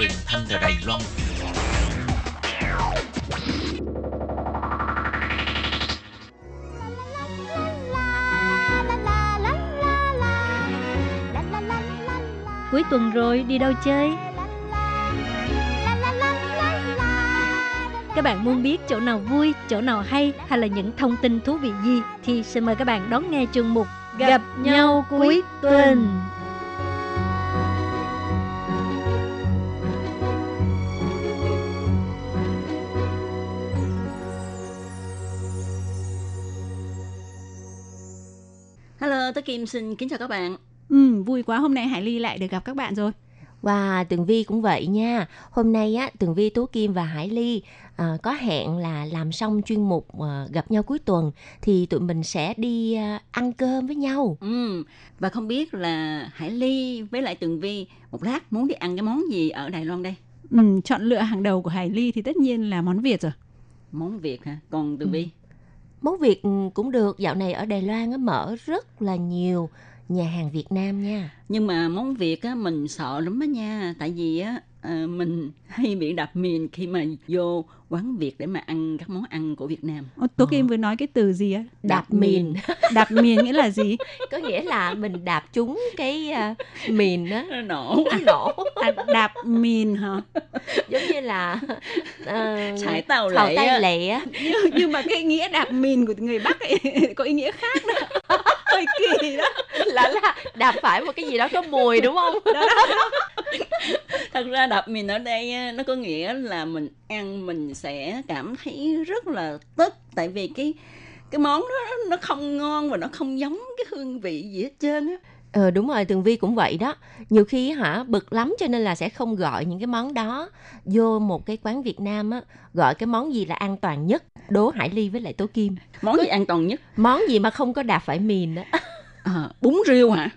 truyền thanh từ Đài Loan. Cuối tuần rồi đi đâu chơi? Các bạn muốn biết chỗ nào vui, chỗ nào hay hay là những thông tin thú vị gì thì xin mời các bạn đón nghe chương mục Gặp nhau cuối tuần. Hello, tôi Kim xin kính chào các bạn. Ừ, vui quá hôm nay Hải Ly lại được gặp các bạn rồi. Và Tường Vi cũng vậy nha. Hôm nay á, Tường Vi, Tú Kim và Hải Ly à, có hẹn là làm xong chuyên mục à, gặp nhau cuối tuần thì tụi mình sẽ đi à, ăn cơm với nhau. Ừ, và không biết là Hải Ly với lại Tường Vi một lát muốn đi ăn cái món gì ở Đài Loan đây? Ừ, chọn lựa hàng đầu của Hải Ly thì tất nhiên là món Việt rồi. Món Việt hả? Còn Tường Vi? Món Việt ừ, cũng được, dạo này ở Đài Loan á, mở rất là nhiều nhà hàng Việt Nam nha. Nhưng mà món Việt á mình sợ lắm á nha, tại vì á ờ, mình hay bị đạp miền khi mà vô quán Việt để mà ăn các món ăn của Việt Nam. Ô, Tố Kim vừa nói cái từ gì á? Đạp miền. Đạp miền nghĩa là gì? Có nghĩa là mình đạp trúng cái à, miền á. Nó nổ. Nó nổ. À, đạp miền hả? Giống như là uh, Sải tàu thầu lệ tay á. lệ á. nhưng, nhưng mà cái nghĩa đạp miền của người Bắc ấy có ý nghĩa khác đó. Hơi kỳ đó. là là đạp phải một cái gì đó có mùi đúng không? đó, đó, đó. Thật ra đạp miền ở đây nó có nghĩa là mình ăn mình sẽ cảm thấy rất là tức tại vì cái cái món đó nó không ngon và nó không giống cái hương vị gì hết trơn á. Ờ đúng rồi, Tường Vi cũng vậy đó. Nhiều khi hả bực lắm cho nên là sẽ không gọi những cái món đó vô một cái quán Việt Nam á, gọi cái món gì là an toàn nhất. Đố Hải Ly với lại Tố Kim. Món gì an toàn nhất? Món gì mà không có đạp phải mìn đó. À, bún riêu hả?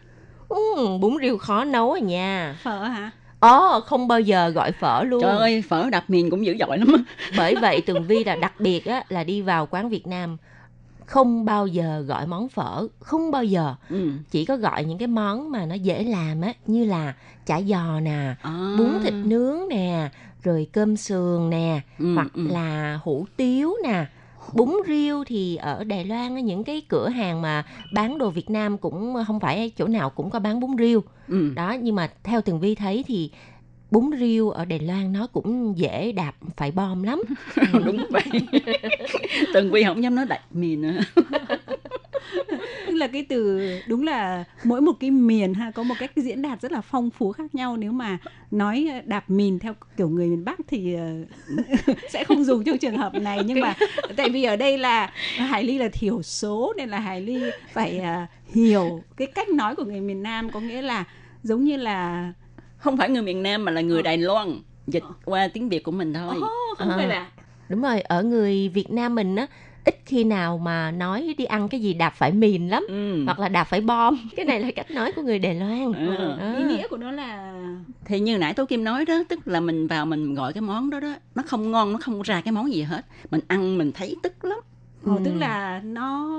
Ừ, bún riêu khó nấu à nha. Phở hả? Ồ, không bao giờ gọi phở luôn. Trời ơi, phở đạp miền cũng dữ dội lắm. Bởi vậy Tường Vi là đặc biệt á, là đi vào quán Việt Nam không bao giờ gọi món phở, không bao giờ. Ừ. Chỉ có gọi những cái món mà nó dễ làm á, như là chả giò nè, À. bún thịt nướng nè, rồi cơm sườn nè, Ừ, hoặc ừ. là hủ tiếu nè. Bún riêu thì ở Đài Loan những cái cửa hàng mà bán đồ Việt Nam cũng không phải chỗ nào cũng có bán bún riêu. Ừ. Đó, nhưng mà theo Tường Vi thấy thì bún riêu ở Đài Loan nó cũng dễ đạp phải bom lắm. đúng vậy. Tường Vi không dám nói đạp miền nữa. Tức là cái từ đúng là mỗi một cái miền ha có một cách diễn đạt rất là phong phú khác nhau nếu mà nói đạp miền theo kiểu người miền Bắc thì ờ, sẽ không dùng trong trường hợp này nhưng mà tại vì ở đây là Hải Ly là thiểu số nên là Hải Ly phải ờ, hiểu cái cách nói của người miền Nam có nghĩa là giống như là Không phải người miền Nam mà là người Đài Loan. Dịch qua tiếng Việt của mình thôi. oh, không À. phải là Đúng rồi, ở người Việt Nam mình á ít khi nào mà nói đi ăn cái gì đạp phải mìn lắm Ừ. hoặc là đạp phải bom. Cái này là cách nói của người Đài Loan. Ừ. À. ý nghĩa của nó là thì như nãy Tố Kim nói đó tức là mình vào mình gọi cái món đó đó nó không ngon nó không ra cái món gì hết mình ăn mình thấy tức lắm Ừ. tức là nó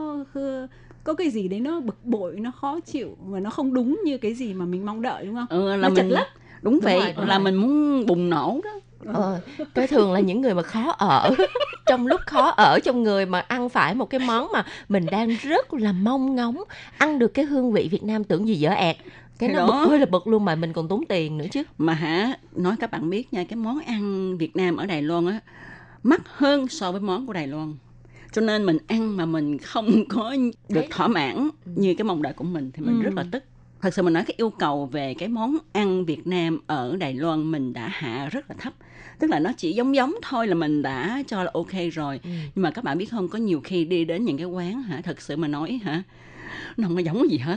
có cái gì đấy nó bực bội nó khó chịu và nó không đúng như cái gì mà mình mong đợi đúng không ừ, là Nó chật mình lất. đúng vậy rồi, đúng là rồi. mình muốn bùng nổ đó Ờ, cái thường là những người mà khó ở. Trong lúc khó ở trong người mà ăn phải một cái món mà mình đang rất là mong ngóng ăn được cái hương vị Việt Nam tưởng gì dở ẹt. Cái Thì nó đó. bực ơi là bực luôn mà mình còn tốn tiền nữa chứ. Mà hả nói các bạn biết nha cái món ăn Việt Nam ở Đài Loan á mắc hơn so với món của Đài Loan. Cho nên mình ăn mà mình không có được thỏa mãn như cái mong đợi của mình thì mình Ừ. rất là tức. Thật sự mình nói cái yêu cầu về cái món ăn Việt Nam ở Đài Loan mình đã hạ rất là thấp tức là nó chỉ giống giống thôi là mình đã cho là ok rồi Ừ. nhưng mà các bạn biết không có nhiều khi đi đến những cái quán hả thật sự mà nói hả nó không có giống gì hết.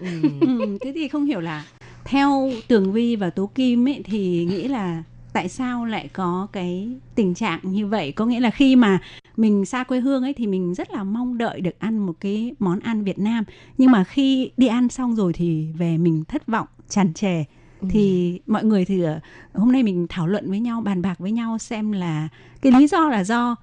Ừ. ừ, thế thì không hiểu là theo Tường Vi và Tố Kim ấy thì nghĩ là tại sao lại có cái tình trạng như vậy có nghĩa là khi mà mình xa quê hương ấy thì mình rất là mong đợi được ăn một cái món ăn Việt Nam nhưng mà khi đi ăn xong rồi thì về mình thất vọng tràn trề thì mọi người thì ờ, hôm nay mình thảo luận với nhau bàn bạc với nhau xem là cái lý do là do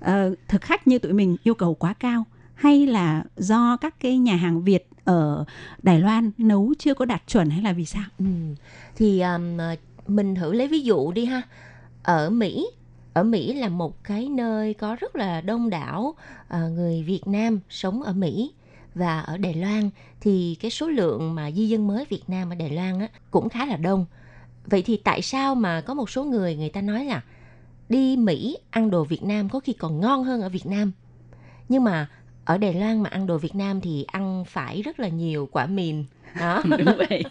ờ, thực khách như tụi mình yêu cầu quá cao hay là do các cái nhà hàng Việt ở Đài Loan nấu chưa có đạt chuẩn hay là vì sao? Ừ. Thì um, mình thử lấy ví dụ đi ha. Ở Mỹ, ở Mỹ là một cái nơi có rất là đông đảo uh, người Việt Nam sống ở Mỹ và ở Đài Loan thì cái số lượng mà di dân mới Việt Nam ở Đài Loan á, cũng khá là đông. Vậy thì tại sao mà có một số người người ta nói là đi Mỹ ăn đồ Việt Nam có khi còn ngon hơn ở Việt Nam. Nhưng mà ở Đài Loan mà ăn đồ Việt Nam thì ăn phải rất là nhiều quả mìn đó đúng vậy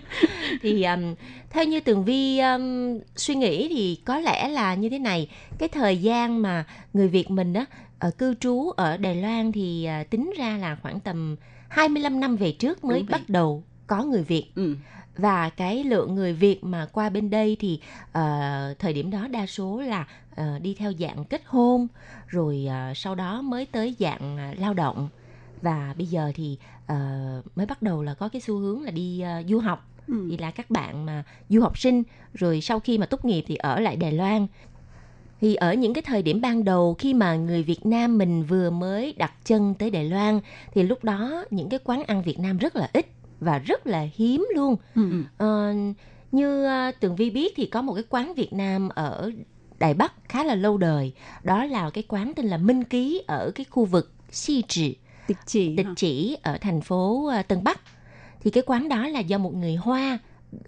thì um, theo như tường vi um, suy nghĩ thì có lẽ là như thế này cái thời gian mà người việt mình á ở cư trú ở đài loan thì uh, tính ra là khoảng tầm 25 năm về trước mới bắt đầu có người việt. Ừ. và cái lượng người việt mà qua bên đây thì uh, thời điểm đó đa số là uh, đi theo dạng kết hôn rồi uh, sau đó mới tới dạng uh, lao động. Và bây giờ thì uh, mới bắt đầu là có cái xu hướng là đi uh, du học. Ừ. thì là các bạn mà du học sinh rồi sau khi mà tốt nghiệp thì ở lại Đài Loan thì ở những cái thời điểm ban đầu khi mà người Việt Nam mình vừa mới đặt chân tới Đài Loan thì lúc đó những cái quán ăn Việt Nam rất là ít và rất là hiếm luôn. Ừ. Uh, như uh, Tường Vi biết thì có một cái quán Việt Nam ở Đài Bắc khá là lâu đời. Đó là cái quán tên là Minh Ký ở cái khu vực Xi Trị tịch chỉ tịch chỉ ở thành phố ờ, Tân Bắc thì cái quán đó là do một người Hoa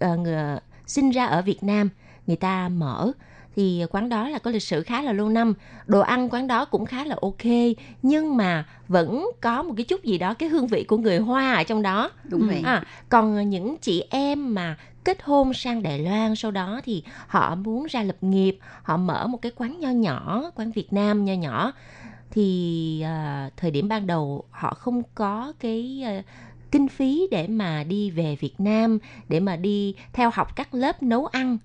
uh, người sinh ra ở Việt Nam người ta mở thì quán đó là có lịch sử khá là lâu năm. Đồ ăn quán đó cũng khá là ok nhưng mà vẫn có một cái chút gì đó cái hương vị của người hoa ở trong đó. Đúng vậy. À, còn những chị em mà kết hôn sang Đài Loan sau đó thì họ muốn ra lập nghiệp họ mở một cái quán nho nhỏ quán Việt Nam nho nhỏ. Thì uh, thời điểm ban đầu họ không có cái uh, kinh phí để mà đi về Việt Nam để mà đi theo học các lớp nấu ăn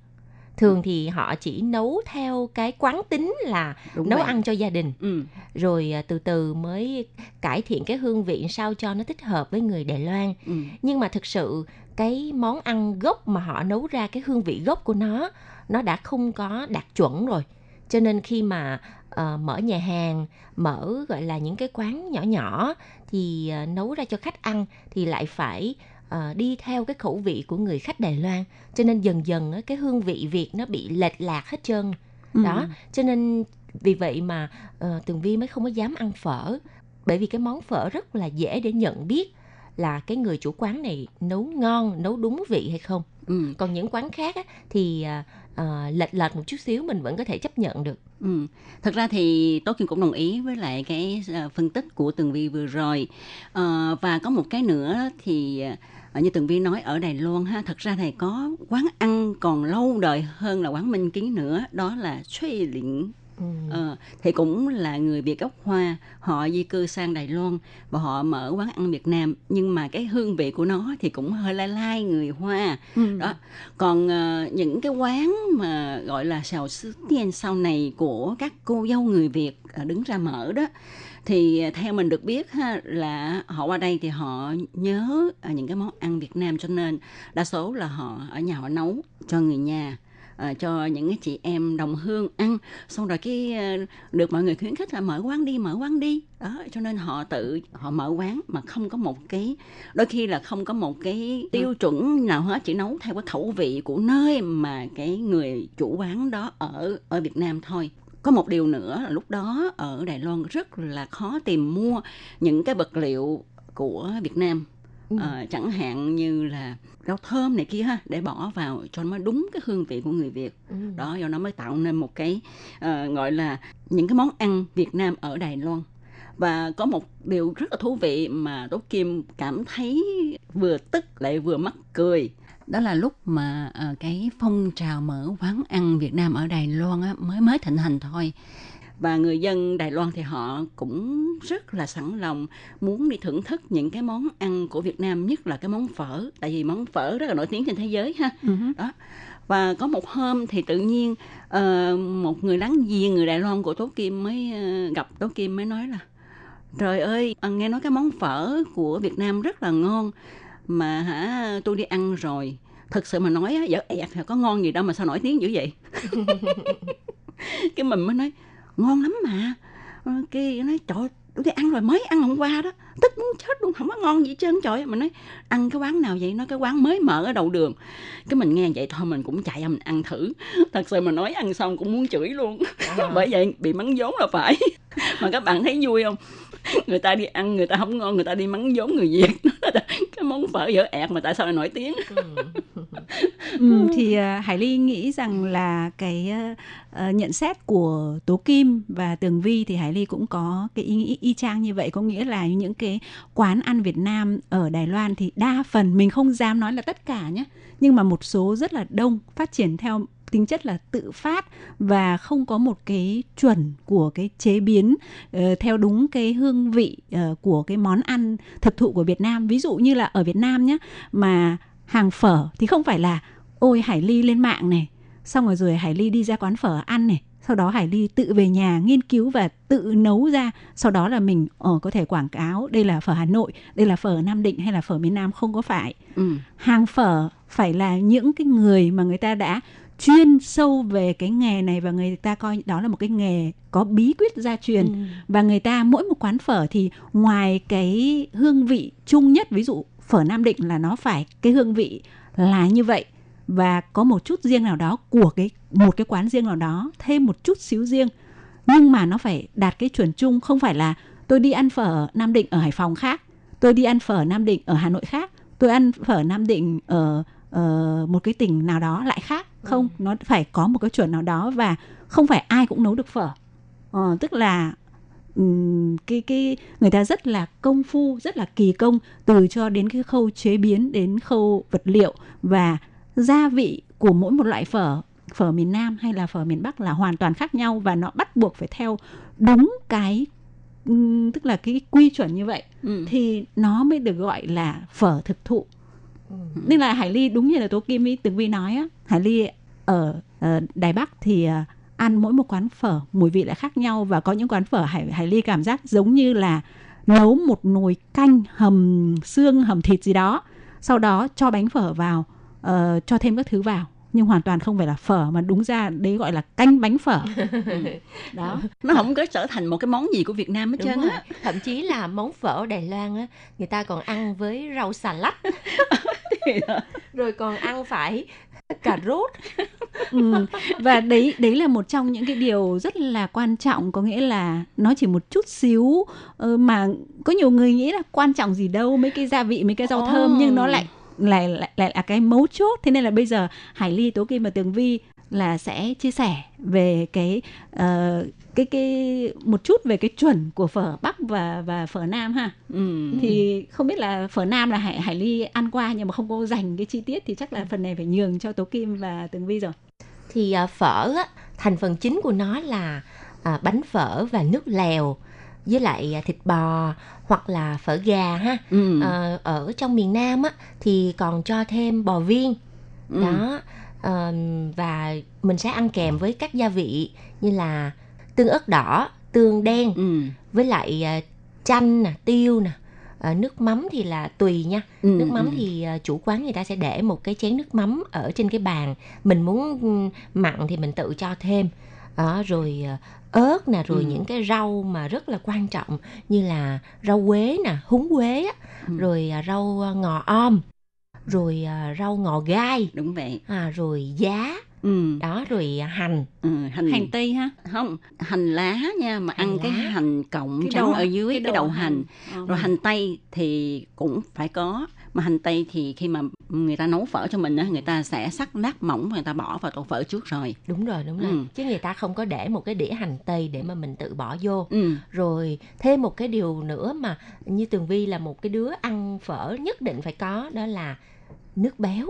thường thì họ chỉ nấu theo cái quán tính là Đúng nấu vậy. ăn cho gia đình ừ. rồi à, từ từ mới cải thiện cái hương vị sao cho nó thích hợp với người Đài Loan ừ. nhưng mà thực sự cái món ăn gốc mà họ nấu ra cái hương vị gốc của nó nó đã không có đạt chuẩn rồi cho nên khi mà uh, mở nhà hàng mở gọi là những cái quán nhỏ nhỏ thì uh, nấu ra cho khách ăn thì lại phải uh, đi theo cái khẩu vị của người khách Đài Loan cho nên dần dần cái hương vị Việt nó bị lệch lạc hết trơn ừ. đó cho nên vì vậy mà uh, Tường Vi mới không có dám ăn phở bởi vì cái món phở rất là dễ để nhận biết là cái người chủ quán này nấu ngon nấu đúng vị hay không ừ. còn những quán khác á, thì uh, lệch lệch một chút xíu mình vẫn có thể chấp nhận được Ừ. Thật ra thì Kim cũng đồng ý với lại cái phân tích của Tường Vi vừa rồi. Uh, và có một cái nữa thì như Tường Vi nói ở Đài Loan ha, thật ra thì có quán ăn còn lâu đời hơn là quán Minh Ký nữa, đó là Xuy Liễn Ừ. Ờ, thì cũng là người Việt gốc Hoa họ di cư sang Đài Loan và họ mở quán ăn Việt Nam nhưng mà cái hương vị của nó thì cũng hơi lai lai người Hoa ừ. đó còn uh, những cái quán mà gọi là xào sứ tiên sau này của các cô dâu người Việt uh, đứng ra mở đó thì theo mình được biết ha là họ qua đây thì họ nhớ những cái món ăn Việt Nam cho nên đa số là họ ở nhà họ nấu cho người nhà uh, cho những cái chị em đồng hương ăn. Xong rồi cái uh, được mọi người khuyến khích là mở quán đi mở quán đi. Đó cho nên họ tự họ mở quán mà không có một cái đôi khi là không có một cái tiêu chuẩn nào hết chỉ nấu theo cái khẩu vị của nơi mà cái người chủ quán đó ở ở Việt Nam thôi có một điều nữa là lúc đó ở Đài Loan rất là khó tìm mua những cái vật liệu của Việt Nam ừ. uh, chẳng hạn như là rau thơm này kia ha để bỏ vào cho nó đúng cái hương vị của người Việt ừ. đó do nó mới tạo nên một cái uh, gọi là những cái món ăn Việt Nam ở Đài Loan và có một điều rất là thú vị mà Tố Kim cảm thấy vừa tức lại vừa mắc cười đó là lúc mà uh, cái phong trào mở quán ăn Việt Nam ở Đài Loan á, mới mới thịnh hành thôi. Và người dân Đài Loan thì họ cũng rất là sẵn lòng muốn đi thưởng thức những cái món ăn của Việt Nam nhất là cái món phở tại vì món phở rất là nổi tiếng trên thế giới ha. Uh-huh. đó. Và có một hôm thì tự nhiên uh, một người láng giềng người Đài Loan của Tố Kim mới uh, gặp Tố Kim mới nói là trời ơi uh, nghe nói cái món phở của Việt Nam rất là ngon mà hả tôi đi ăn rồi. Thật sự mà nói á dở ẹt có ngon gì đâu mà sao nổi tiếng dữ vậy? Cái mình mới nói ngon lắm mà. Ờ, cái nói trời tôi ăn rồi mới ăn hôm qua đó. Tức muốn chết luôn không có ngon gì hết trơn trời mình nói ăn cái quán nào vậy? Nó cái quán mới mở ở đầu đường. Cái mình nghe vậy thôi mình cũng chạy ra mình ăn thử. Thật sự mà nói ăn xong cũng muốn chửi luôn. Bởi vậy bị mắng vốn là phải. Mà các bạn thấy vui không người ta đi ăn người ta không ngon người ta đi mắng vốn người việt. Cái món phở dở ẹt mà tại sao lại nổi tiếng? Ừ, thì uh, Hải Ly nghĩ rằng là cái uh, nhận xét của Tố Kim và Tường Vi thì Hải Ly cũng có cái ý nghĩ y chang như vậy. Có nghĩa là những cái quán ăn Việt Nam ở Đài Loan thì đa phần mình không dám nói là tất cả nhé nhưng mà một số rất là đông phát triển theo tính chất là tự phát và không có một cái chuẩn của cái chế biến uh, theo đúng cái hương vị uh, của cái món ăn thực thụ của Việt Nam ví dụ như là ở Việt Nam nhé mà hàng phở thì không phải là ôi Hải Ly lên mạng này xong rồi rồi Hải Ly đi ra quán phở ăn này sau đó Hải Ly tự về nhà nghiên cứu và tự nấu ra sau đó là mình ở có thể quảng cáo đây là phở Hà Nội đây là phở Nam Định hay là phở miền Nam không có phải ừ. hàng phở phải là những cái người mà người ta đã chuyên sâu về cái nghề này và người ta coi đó là một cái nghề có bí quyết gia truyền ừ. và người ta mỗi một quán phở thì ngoài cái hương vị chung nhất ví dụ phở Nam Định là nó phải cái hương vị là như vậy và có một chút riêng nào đó của cái một cái quán riêng nào đó thêm một chút xíu riêng nhưng mà nó phải đạt cái chuẩn chung không phải là tôi đi ăn phở Nam Định ở Hải Phòng khác tôi đi ăn phở Nam Định ở Hà Nội khác tôi ăn phở Nam Định ở uh, một cái tỉnh nào đó lại khác không ừ. nó phải có một cái chuẩn nào đó và không phải ai cũng nấu được phở uh, tức là um, cái cái người ta rất là công phu rất là kỳ công từ cho đến cái khâu chế biến đến khâu vật liệu và gia vị của mỗi một loại phở phở miền Nam hay là phở miền Bắc là hoàn toàn khác nhau và nó bắt buộc phải theo đúng cái tức là cái quy chuẩn như vậy ừ. thì nó mới được gọi là phở thực thụ ừ. nên là Hải Ly đúng như là Tố Kim với Tường Vi nói á Hải Ly ở ở Đài Bắc thì à, ăn mỗi một quán phở mùi vị lại khác nhau và có những quán phở Hải Hải Ly cảm giác giống như là nấu một nồi canh hầm xương hầm thịt gì đó sau đó cho bánh phở vào uh, cho thêm các thứ vào nhưng hoàn toàn không phải là phở mà đúng ra đấy gọi là canh bánh phở. Đó. Nó không có trở thành một cái món gì của Việt Nam hết trơn á. thậm chí là món phở Đài Loan á người ta còn ăn với rau xà lách rồi còn ăn phải cà rốt. Ừ. và đấy đấy là một trong những cái điều rất là quan trọng có nghĩa là nó chỉ một chút xíu ờ, mà có nhiều người nghĩ là quan trọng gì đâu mấy cái gia vị mấy cái rau oh. thơm nhưng nó lại lại lại là cái mấu chốt thế nên là bây giờ Hải Ly Tố Kim và Tường Vi là sẽ chia sẻ về cái uh, cái cái một chút về cái chuẩn của phở Bắc và và phở Nam ha. Ừ. Thì không biết là phở Nam là Hải Hải Ly ăn qua nhưng mà không có dành cái chi tiết thì chắc là phần này phải nhường cho Tố Kim và Tường Vi rồi. Thì uh, phở á, thành phần chính của nó là uh, bánh phở và nước lèo với lại thịt bò hoặc là phở gà ha ừ. à, ở trong miền Nam á thì còn cho thêm bò viên ừ. đó à, và mình sẽ ăn kèm với các gia vị như là tương ớt đỏ tương đen ừ. với lại uh, chanh nè tiêu nè à, nước mắm thì là tùy nha ừ, nước mắm ừ. thì uh, chủ quán người ta sẽ để một cái chén nước mắm ở trên cái bàn mình muốn mặn thì mình tự cho thêm đó rồi ớt nè rồi ừ. những cái rau mà rất là quan trọng như là rau quế nè húng quế ừ. rồi à, rau à, ngò om rồi à, rau ngò gai đúng vậy à, rồi giá ừ. đó rồi hành ừ, hành hành tây ha không hành lá nha mà hành ăn lá. cái hành cộng cái trắng đầu, ở dưới cái, cái đầu hành, hành. Ừ. rồi hành tây thì cũng phải có mà hành tây thì khi mà người ta nấu phở cho mình á người ta sẽ sắc lát mỏng và người ta bỏ vào tổ phở trước rồi. Đúng rồi đúng rồi. Ừ. chứ người ta không có để một cái đĩa hành tây để mà mình tự bỏ vô. Ừ. rồi thêm một cái điều nữa mà như tường vi là một cái đứa ăn phở nhất định phải có đó là nước béo.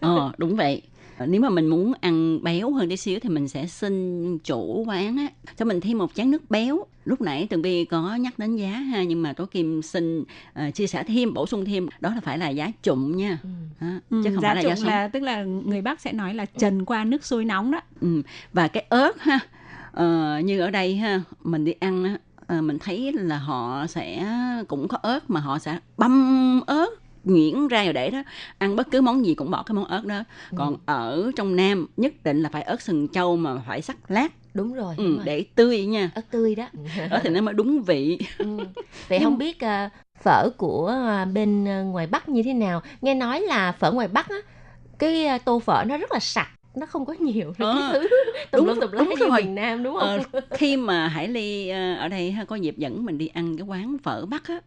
Ờ đúng vậy nếu mà mình muốn ăn béo hơn tí xíu thì mình sẽ xin chủ quán á cho mình thêm một chén nước béo lúc nãy tường vi có nhắc đến giá ha nhưng mà tố kim xin uh, chia sẻ thêm bổ sung thêm đó là phải là giá trụng nha ừ. à, chứ không giá phải là giá sống là tức là người bắc sẽ nói là trần qua nước sôi nóng đó ừ. và cái ớt ha uh, như ở đây ha mình đi ăn á uh, mình thấy là họ sẽ cũng có ớt mà họ sẽ băm ớt nhuyễn ra rồi để đó ăn bất cứ món gì cũng bỏ cái món ớt đó ừ. còn ở trong nam nhất định là phải ớt sừng trâu mà phải sắc lát đúng rồi, ừ, đúng rồi. để tươi nha ớt tươi đó đó thì nó mới đúng vị Ừ. Vậy không biết à, phở của à, bên à, ngoài Bắc như thế nào? Nghe nói là phở ngoài Bắc á, cái tô phở nó rất là sạch, nó không có nhiều Ờ, cái thứ tùm đúng- lum tùm lá như rồi. miền Nam đúng không? Ờ, khi mà Hải Ly ờ, ở đây có dịp dẫn mình đi ăn cái quán phở Bắc á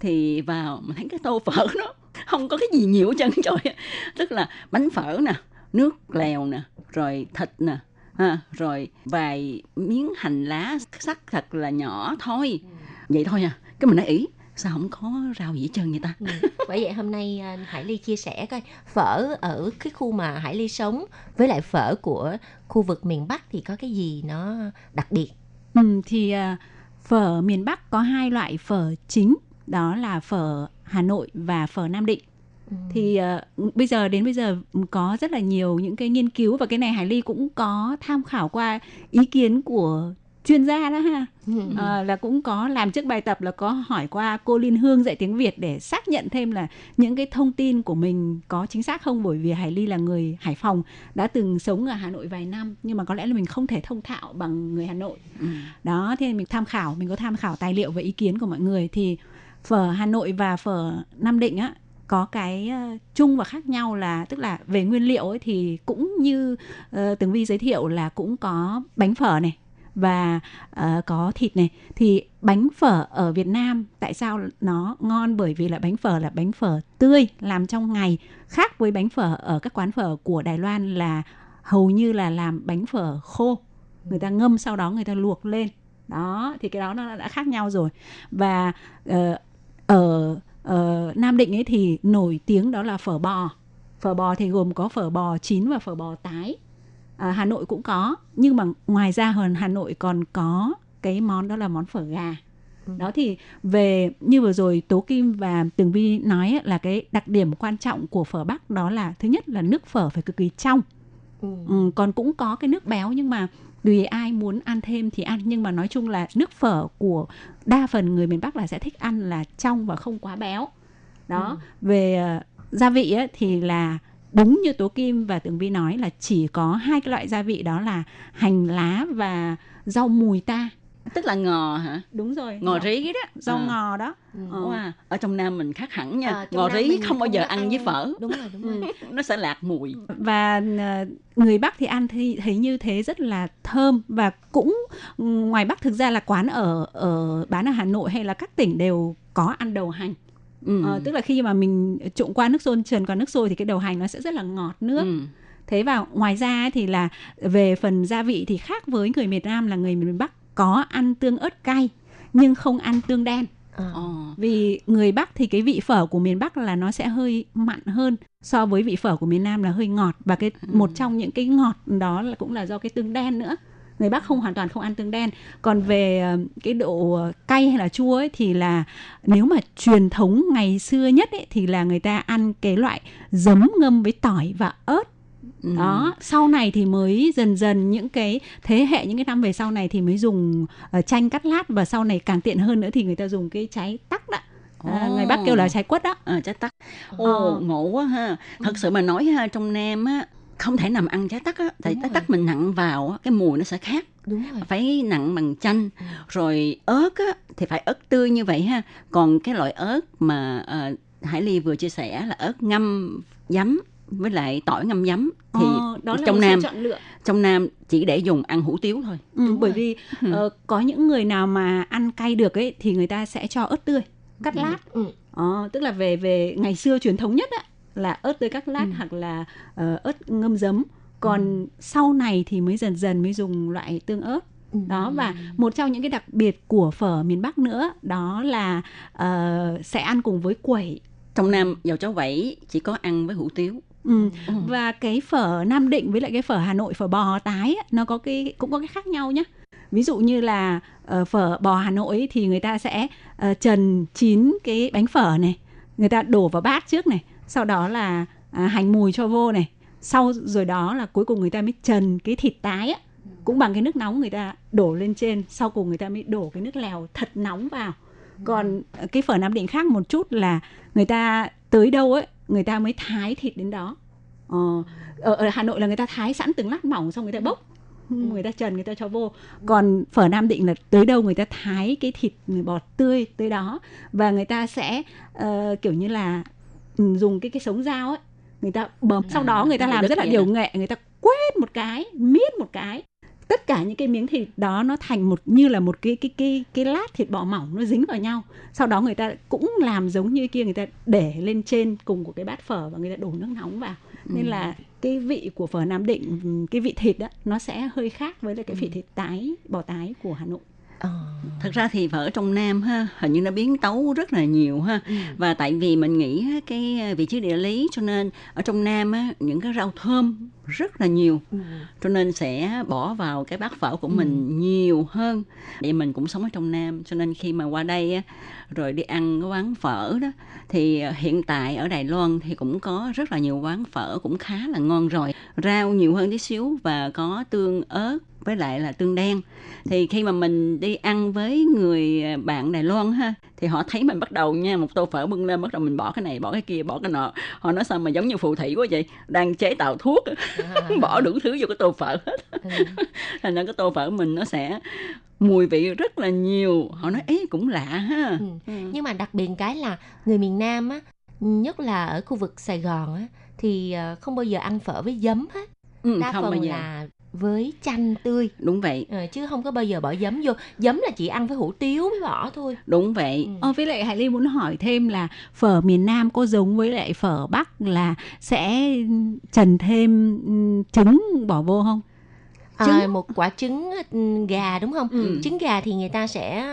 thì vào mình thấy cái tô phở nó không có cái gì nhiều hết trơn trời tức là bánh phở nè nước lèo nè rồi thịt nè ha, rồi vài miếng hành lá sắc thật là nhỏ thôi vậy thôi à cái mình nói ý sao không có rau gì hết trơn vậy ta Ừ. Bởi vậy hôm nay à, Hải Ly chia sẻ coi phở ở cái khu mà Hải Ly sống với lại phở của khu vực miền Bắc thì có cái gì nó đặc biệt? Ừ, thì à, phở miền Bắc có hai loại phở chính đó là phở Hà Nội và phở Nam Định. Ừ. thì à, bây giờ đến bây giờ có rất là nhiều những cái nghiên cứu và cái này Hải Ly cũng có tham khảo qua ý kiến của chuyên gia đó ha. À, là cũng có làm trước bài tập là có hỏi qua cô Liên Hương dạy tiếng Việt để xác nhận thêm là những cái thông tin của mình có chính xác không? Bởi vì Hải Ly là người Hải Phòng đã từng sống ở Hà Nội vài năm nhưng mà có lẽ là mình không thể thông thạo bằng người Hà Nội. Ừ. đó nên mình tham khảo mình có tham khảo tài liệu và ý kiến của mọi người. Thì phở Hà Nội và phở Nam Định á có cái ờ, chung và khác nhau là tức là về nguyên liệu ấy thì cũng như uh, Tường Vi giới thiệu là cũng có bánh phở này và uh, có thịt này. Thì bánh phở ở Việt Nam tại sao nó ngon? Bởi vì là bánh phở là bánh phở tươi làm trong ngày khác với bánh phở ở các quán phở của Đài Loan là hầu như là làm bánh phở khô. Người ta ngâm sau đó người ta luộc lên. Đó thì cái đó nó đã khác nhau rồi. Và uh, ở ờ, Nam Định ấy thì nổi tiếng đó là phở bò phở bò thì gồm có phở bò chín và phở bò tái à, Hà Nội cũng có nhưng mà ngoài ra hơn Hà Nội còn có cái món đó là món phở gà Ừ. đó thì về như vừa rồi Tố Kim và Tường Vi nói ấy, là cái đặc điểm quan trọng của phở Bắc đó là thứ nhất là nước phở phải cực kỳ trong Ừ. Ừ, còn cũng có cái nước béo nhưng mà tùy ai muốn ăn thêm thì ăn. Nhưng mà nói chung là nước phở của đa phần người miền Bắc là sẽ thích ăn là trong và không quá béo. Đó. Về ờ, gia vị ấy, thì là đúng như Tố Kim và Tường Vi nói là chỉ có hai cái loại gia vị đó là hành lá và rau mùi ta tức là ngò hả đúng rồi ngò rí đó rau À. ngò đó Ừ. Ờ. Wow. ở trong Nam mình khác hẳn nha À, ngò Nam rí không bao giờ có ăn với phở Đúng rồi, đúng rồi. nó sẽ lạc mùi và ờ, người Bắc thì ăn thì thấy như thế rất là thơm và cũng ừ, ngoài Bắc thực ra là quán ở ở bán ở Hà Nội hay là các tỉnh đều có ăn đầu hành ừ. Ờ, tức là khi mà mình trụng qua nước sôi trần qua nước sôi thì cái đầu hành nó sẽ rất là ngọt nước ừ. thế và ngoài ra thì là về phần gia vị thì khác với người miền Nam là người miền Bắc có ăn tương ớt cay nhưng không ăn tương đen Ờ. Ồ. vì người Bắc thì cái vị phở của miền Bắc là nó sẽ hơi mặn hơn so với vị phở của miền Nam là hơi ngọt và cái Ừ. một trong những cái ngọt đó là cũng là do cái tương đen nữa người Bắc không hoàn toàn không ăn tương đen còn về ờ, cái độ cay hay là chua ấy thì là nếu mà truyền thống ngày xưa nhất ấy thì là người ta ăn cái loại giấm ngâm với tỏi và ớt Ừ. đó sau này thì mới dần dần những cái thế hệ những cái năm về sau này thì mới dùng uh, chanh cắt lát và sau này càng tiện hơn nữa thì người ta dùng cái trái tắc đó à, Ồ. người bắc kêu là trái quất đó à, trái tắc ồ Ờ. ngộ quá ha thật sự mà nói ha trong nam á không thể nằm ăn trái tắc á tại trái tắc mình nặng vào á cái mùi nó sẽ khác Đúng rồi. phải nặng bằng chanh Ừ. rồi ớt á thì phải ớt tươi như vậy ha còn cái loại ớt mà ờ, hải ly vừa chia sẻ là ớt ngâm giấm với lại tỏi ngâm giấm thì Ờ, đó là trong Nam chọn lựa. trong nam chỉ để dùng ăn hủ tiếu thôi. Ừ, Đúng bởi rồi. vì ờ, có những người nào mà ăn cay được ấy thì người ta sẽ cho ớt tươi cắt lát. Ừ. Ờ, tức là về về ngày xưa truyền thống nhất á là ớt tươi cắt lát Ừ. hoặc là ờ, ớt ngâm giấm. Còn sau này thì mới dần dần mới dùng loại tương ớt. Ừ. đó và một trong những cái đặc biệt của phở miền Bắc nữa đó là ờ, sẽ ăn cùng với quẩy. Trong nam dầu cháo vẩy chỉ có ăn với hủ tiếu ừ. Ừ. và cái phở Nam Định với lại cái phở Hà Nội phở bò tái á, nó có cái cũng có cái khác nhau nhé ví dụ như là ờ, phở bò Hà Nội ấy, thì người ta sẽ ờ, trần chín cái bánh phở này người ta đổ vào bát trước này sau đó là à, hành mùi cho vô này. Sau rồi đó là cuối cùng người ta mới trần cái thịt tái á. Cũng bằng cái nước nóng người ta đổ lên trên sau cùng người ta mới đổ cái nước lèo thật nóng vào. Còn ờ, cái phở Nam Định khác một chút là người ta tới đâu ấy người ta mới thái thịt đến đó. Ờ, ở, ở Hà Nội là người ta thái sẵn từng lát mỏng xong người ta bốc. Người ta trần người ta cho vô. Còn phở nam định là tới đâu người ta thái cái thịt bò tươi tới đó. Và người ta sẽ ờ, kiểu như là ừ, dùng cái cái sống dao ấy người ta bấm. Sau đó người ta làm rất là điều nghệ người ta quét một cái miết một cái tất cả những cái miếng thịt đó nó thành một như là một cái cái cái cái lát thịt bò mỏng nó dính vào nhau. Sau đó người ta cũng làm giống như kia người ta để lên trên cùng của cái bát phở và người ta đổ nước nóng vào. Nên là cái vị của phở nam định cái vị thịt đó nó sẽ hơi khác với lại cái vị thịt tái bò tái của hà nội. Thật ra thì phở trong nam ha hình như nó biến tấu rất là nhiều ha. Ừ. và tại vì mình nghĩ cái vị trí địa lý cho nên ở trong nam á những cái rau thơm rất là nhiều. Ừ. cho nên sẽ bỏ vào cái bát phở của mình nhiều hơn. Vậy mình cũng sống ở trong nam cho nên khi mà qua đây á, rồi đi ăn cái quán phở đó thì hiện tại ở Đài Loan thì cũng có rất là nhiều quán phở cũng khá là ngon rồi. Rau nhiều hơn tí xíu và có tương ớt với lại là tương đen. Thì khi mà mình đi ăn với người bạn Đài Loan ha thì họ thấy mình bắt đầu nha một tô phở bưng lên bắt đầu mình bỏ cái này bỏ cái kia bỏ cái nọ. Họ nói sao mà giống như phù thủy quá vậy? Đang chế tạo thuốc bỏ đủ thứ vô cái tô phở hết. Ừ. thành ra cái tô phở mình nó sẽ mùi vị rất là nhiều. Họ nói ấy cũng lạ ha. Ừ. Ừ. nhưng mà đặc biệt cái là người miền Nam á nhất là ở khu vực Sài Gòn á thì ờ, không bao giờ ăn phở với giấm hết. Ừ, đa không phần bao giờ. là với chanh tươi đúng vậy Ờ, chứ không có bao giờ bỏ giấm vô giấm là chỉ ăn với hủ tiếu mới bỏ thôi đúng vậy Ừ. Ờ, với lại Hải Ly muốn hỏi thêm là phở miền Nam có giống với lại phở Bắc là sẽ trần thêm ừm, trứng bỏ vô không? À, Trứng. một quả trứng ừ, gà đúng không Ừ. trứng gà thì người ta sẽ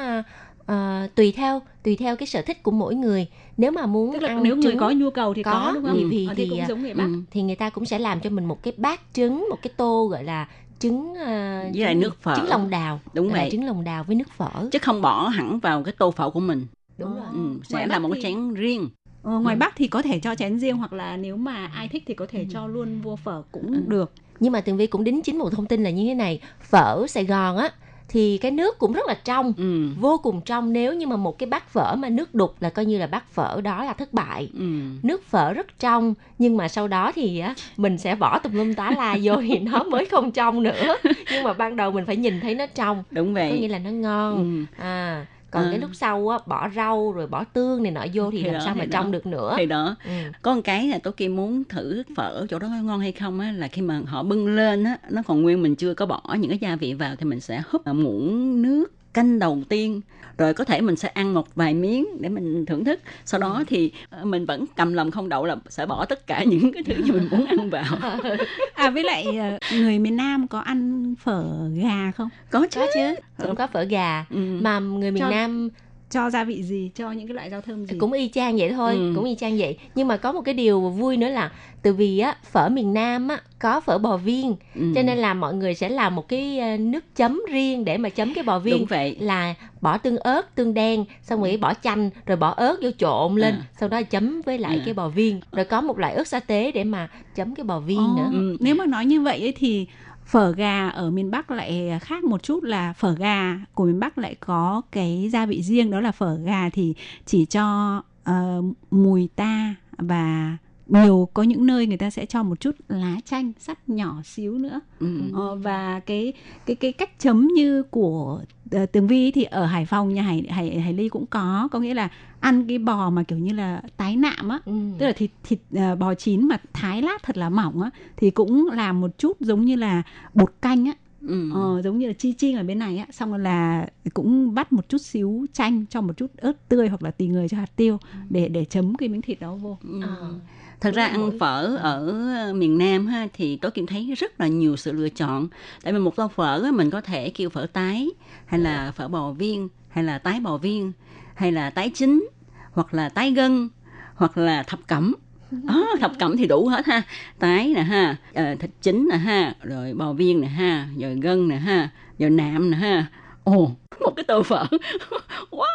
ờ, tùy theo tùy theo cái sở thích của mỗi người nếu mà muốn Tức là ăn nếu người trứng có nhu cầu thì có, có, đúng không? thì- thì- Ờ, thì thì, cũng à, giống người Bắc. Ừ. thì người ta cũng sẽ làm cho mình một cái bát trứng một cái tô gọi là trứng ờ, Với lại trứng- nước phở. trứng lòng đào Đúng vậy. trứng lòng đào với nước phở chứ không bỏ hẳn vào cái tô phở của mình đúng rồi ừ, sẽ là một cái thì- chén riêng Ờ, ngoài Ừ. Bắc thì có thể cho chén riêng hoặc là nếu mà ai thích thì có thể cho luôn vô phở cũng Ừ. được. nhưng mà tường vi cũng đính chính một thông tin là như thế này phở sài gòn á thì cái nước cũng rất là trong ừ. vô cùng trong nếu như mà một cái bát phở mà nước đục là coi như là bát phở đó là thất bại Ừ. nước phở rất trong nhưng mà sau đó thì á mình sẽ bỏ tùm lum tá la vô thì nó mới không trong nữa nhưng mà ban đầu mình phải nhìn thấy nó trong đúng có nghĩa vậy là nó ngon ừ. à còn À. cái lúc sau á bỏ rau rồi bỏ tương này nọ vô thì, Thì làm đó, sao mà trong được nữa thì đó ừ. có một cái là tôi kia muốn thử phở chỗ đó ngon hay không á là khi mà họ bưng lên á nó còn nguyên mình chưa có bỏ những cái gia vị vào thì mình sẽ húp muỗng nước canh đầu tiên rồi có thể mình sẽ ăn một vài miếng để mình thưởng thức sau đó thì ờ, mình vẫn cầm lòng không đậu là sẽ bỏ tất cả những cái thứ gì mình muốn ăn vào À với lại ờ, người miền Nam có ăn phở gà không? có chứ có chứ cũng có phở gà ừ. mà người miền Cho- Nam Cho gia vị gì? Cho những cái loại rau thơm gì? cũng y chang vậy thôi Ừ. cũng y chang vậy nhưng mà có một cái điều vui nữa là từ vì á phở miền Nam á có phở bò viên ừ. cho nên là mọi người sẽ làm một cái ờ, nước chấm riêng để mà chấm cái bò viên đúng vậy là bỏ tương ớt tương đen xong rồi bỏ chanh rồi bỏ ớt vô trộn lên À. sau đó chấm với lại À. cái bò viên rồi có một loại ớt sa tế để mà chấm cái bò viên Ồ, nữa Ừ. Nếu mà nói như vậy ấy thì phở gà ở miền Bắc lại khác một chút là phở gà của miền Bắc lại có cái gia vị riêng đó là phở gà thì chỉ cho uh, mùi ta và nhiều có những nơi người ta sẽ cho một chút lá chanh sắt nhỏ xíu nữa ừ. Ờ, và cái cái cái cách chấm như của uh, tường vi thì ở Hải Phòng nhà Hải Hải Hải Ly cũng có có nghĩa là ăn cái bò mà kiểu như là tái nạm á ừ. tức là thịt thịt à, bò chín mà thái lát thật là mỏng á thì cũng làm một chút giống như là bột canh á Ừ. ờ, giống như là chi chi ở bên này á xong rồi là cũng vắt một chút xíu chanh cho một chút ớt tươi hoặc là tùy người cho hạt tiêu để để chấm cái miếng thịt đó vô Ừ. Ờ. Thật ra ăn phở ở miền Nam ha thì tôi Kim thấy rất là nhiều sự lựa chọn. Tại vì một tô phở á, mình có thể kêu phở tái hay là phở bò viên hay là tái bò viên hay là tái chính hoặc là tái gân hoặc là thập cẩm. Đó, thập cẩm thì đủ hết ha. Tái nè ha, ờ, thịt chính nè ha, rồi bò viên nè ha, rồi gân nè ha, rồi nạm nè ha. Ồ, một cái tô phở. Quá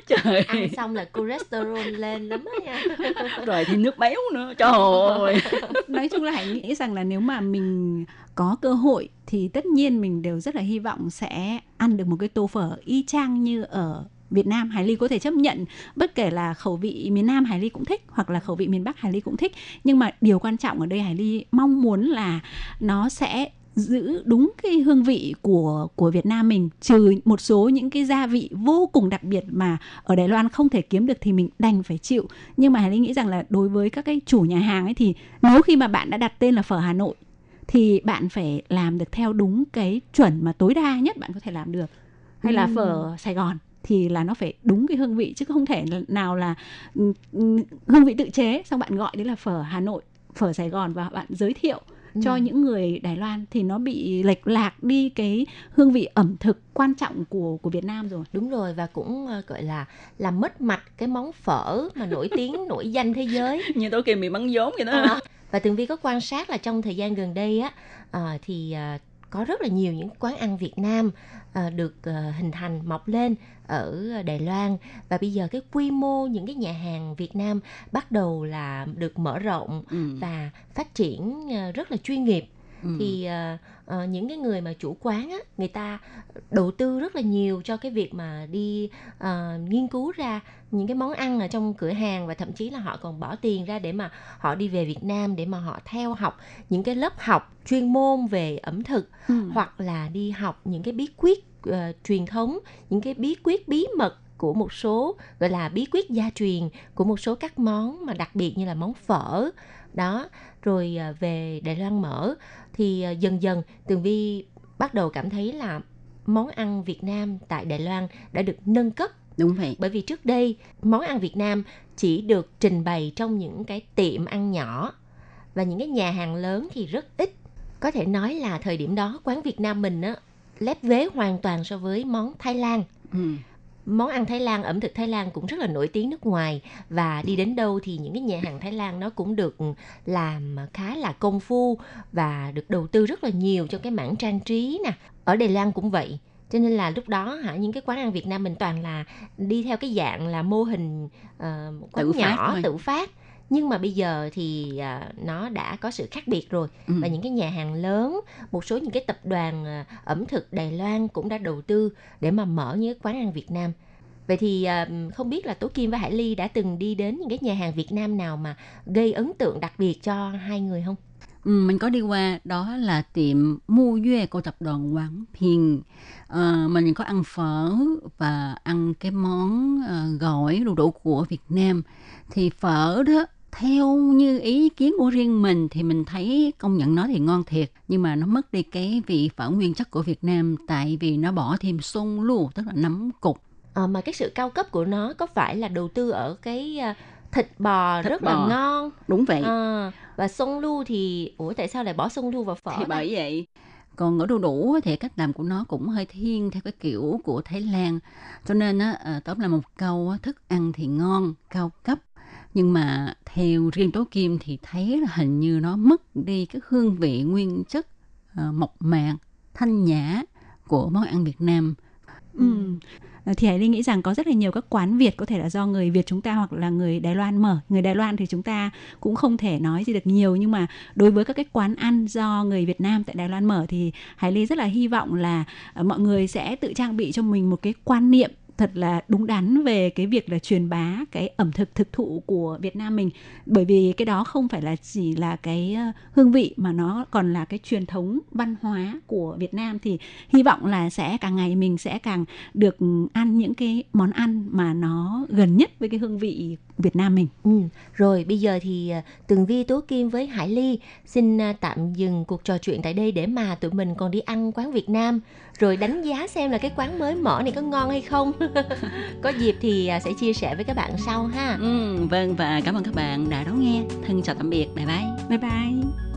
trời. ăn xong là cholesterol lên lắm á nha Rồi thì nước béo nữa. Trời ơi. nói chung là hãy nghĩ rằng là nếu mà mình có cơ hội thì tất nhiên mình đều rất là hy vọng sẽ ăn được một cái tô phở y chang như ở Việt Nam Hải Ly có thể chấp nhận bất kể là khẩu vị miền Nam Hải Ly cũng thích hoặc là khẩu vị miền Bắc Hải Ly cũng thích nhưng mà điều quan trọng ở đây Hải Ly mong muốn là nó sẽ giữ đúng cái hương vị của của Việt Nam mình trừ một số những cái gia vị vô cùng đặc biệt mà ở Đài Loan không thể kiếm được thì mình đành phải chịu. Nhưng mà Hải Linh nghĩ rằng là đối với các cái chủ nhà hàng ấy thì nếu khi mà bạn đã đặt tên là phở Hà Nội thì bạn phải làm được theo đúng cái chuẩn mà tối đa nhất bạn có thể làm được. Hay là phở Sài Gòn thì là nó phải đúng cái hương vị chứ không thể nào là ừ, ừ, hương vị tự chế. Xong bạn gọi đấy là phở Hà Nội phở Sài Gòn và bạn giới thiệu cho Ừ. những người Đài Loan thì nó bị lệch lạc đi cái hương vị ẩm thực quan trọng của của Việt Nam rồi. Đúng rồi và cũng ờ, gọi là làm mất mặt cái món phở mà nổi tiếng nổi danh thế giới. như tố kim bị bắn vốn vậy đó Ờ, và tường vi có quan sát là trong thời gian gần đây á ờ, thì ờ, có rất là nhiều những quán ăn Việt Nam ờ, được ờ, hình thành mọc lên ở Đài Loan và bây giờ cái quy mô những cái nhà hàng Việt Nam bắt đầu là được mở rộng ừ. và phát triển ờ, rất là chuyên nghiệp ừ. thì ờ, ờ, những cái người mà chủ quán á người ta đầu tư rất là nhiều cho cái việc mà đi ờ, nghiên cứu ra những cái món ăn ở trong cửa hàng và thậm chí là họ còn bỏ tiền ra để mà họ đi về Việt Nam để mà họ theo học những cái lớp học chuyên môn về ẩm thực Ừ. hoặc là đi học những cái bí quyết ờ, truyền thống những cái bí quyết bí mật của một số gọi là bí quyết gia truyền của một số các món mà đặc biệt như là món phở đó rồi ờ, về Đài Loan mở thì ờ, dần dần Tường Vi bắt đầu cảm thấy là món ăn Việt Nam tại Đài Loan đã được nâng cấp. Đúng vậy. Bởi vì trước đây món ăn Việt Nam chỉ được trình bày trong những cái tiệm ăn nhỏ và những cái nhà hàng lớn thì rất ít. Có thể nói là thời điểm đó quán Việt Nam mình á lép vế hoàn toàn so với món Thái Lan. Ừ. món ăn Thái Lan ẩm thực Thái Lan cũng rất là nổi tiếng nước ngoài. Và đi đến đâu thì những cái nhà hàng Thái Lan nó cũng được làm khá là công phu và được đầu tư rất là nhiều cho cái mảng trang trí nè. Ở Đài Loan cũng vậy. Cho nên là lúc đó hả những cái quán ăn Việt Nam mình toàn là đi theo cái dạng là mô hình một quán Tự phát nhỏ thôi. tự phát nhưng mà bây giờ thì à, nó đã có sự khác biệt rồi Ừ. và những cái nhà hàng lớn một số những cái tập đoàn à, ẩm thực Đài Loan cũng đã đầu tư để mà mở những quán ăn Việt Nam vậy thì à, không biết là Tố Kim và Hải Ly đã từng đi đến những cái nhà hàng Việt Nam nào mà gây ấn tượng đặc biệt cho hai người không Ừ, mình có đi qua đó là tiệm Mu Yue của tập đoàn Quảng Phiền. Ờ, mình có ăn phở và ăn cái món ờ, gỏi đu đủ của Việt Nam. Thì phở đó theo như ý kiến của riêng mình thì mình thấy công nhận nó thì ngon thiệt nhưng mà nó mất đi cái vị phở nguyên chất của Việt Nam tại vì nó bỏ thêm sông lu tức là nấm cục. Ờ, mà cái sự cao cấp của nó có phải là đầu tư ở cái à, thịt bò Thịt rất bò. là ngon? Đúng vậy. Ờ, và sông lu thì ủa tại sao lại bỏ sông lu vào phở thì bởi vậy còn ở đu đủ thì cách làm của nó cũng hơi thiên theo cái kiểu của Thái Lan. Cho nên á ờ, tóm lại một câu thức ăn thì ngon cao cấp nhưng mà theo riêng tố kim thì thấy là hình như nó mất đi cái hương vị nguyên chất uh, mộc mạc thanh nhã của món ăn Việt Nam Ừ. Ờ, thì Hải Linh nghĩ rằng có rất là nhiều các quán Việt có thể là do người Việt chúng ta hoặc là người Đài Loan mở. Người Đài Loan thì chúng ta cũng không thể nói gì được nhiều nhưng mà đối với các cái quán ăn do người Việt Nam tại Đài Loan mở thì Hải linh rất là hy vọng là ờ, mọi người sẽ tự trang bị cho mình một cái quan niệm thật là đúng đắn về cái việc là truyền bá cái ẩm thực thực thụ của Việt Nam mình. Bởi vì cái đó không phải là chỉ là cái ờ, hương vị mà nó còn là cái truyền thống văn hóa của Việt Nam. Thì hy vọng là sẽ càng ngày mình sẽ càng được ăn những cái món ăn mà nó gần nhất với cái hương vị Việt Nam mình. Ừ. Rồi bây giờ thì à, Tường Vi Tố Kim với Hải Ly xin à, tạm dừng cuộc trò chuyện tại đây để mà tụi mình còn đi ăn quán Việt Nam rồi đánh giá xem là cái quán mới mở này có ngon hay không. có dịp thì à, sẽ chia sẻ với các bạn sau ha. ừ, vâng và cảm ơn các bạn đã đón nghe thân chào tạm biệt bye bye Bye bye.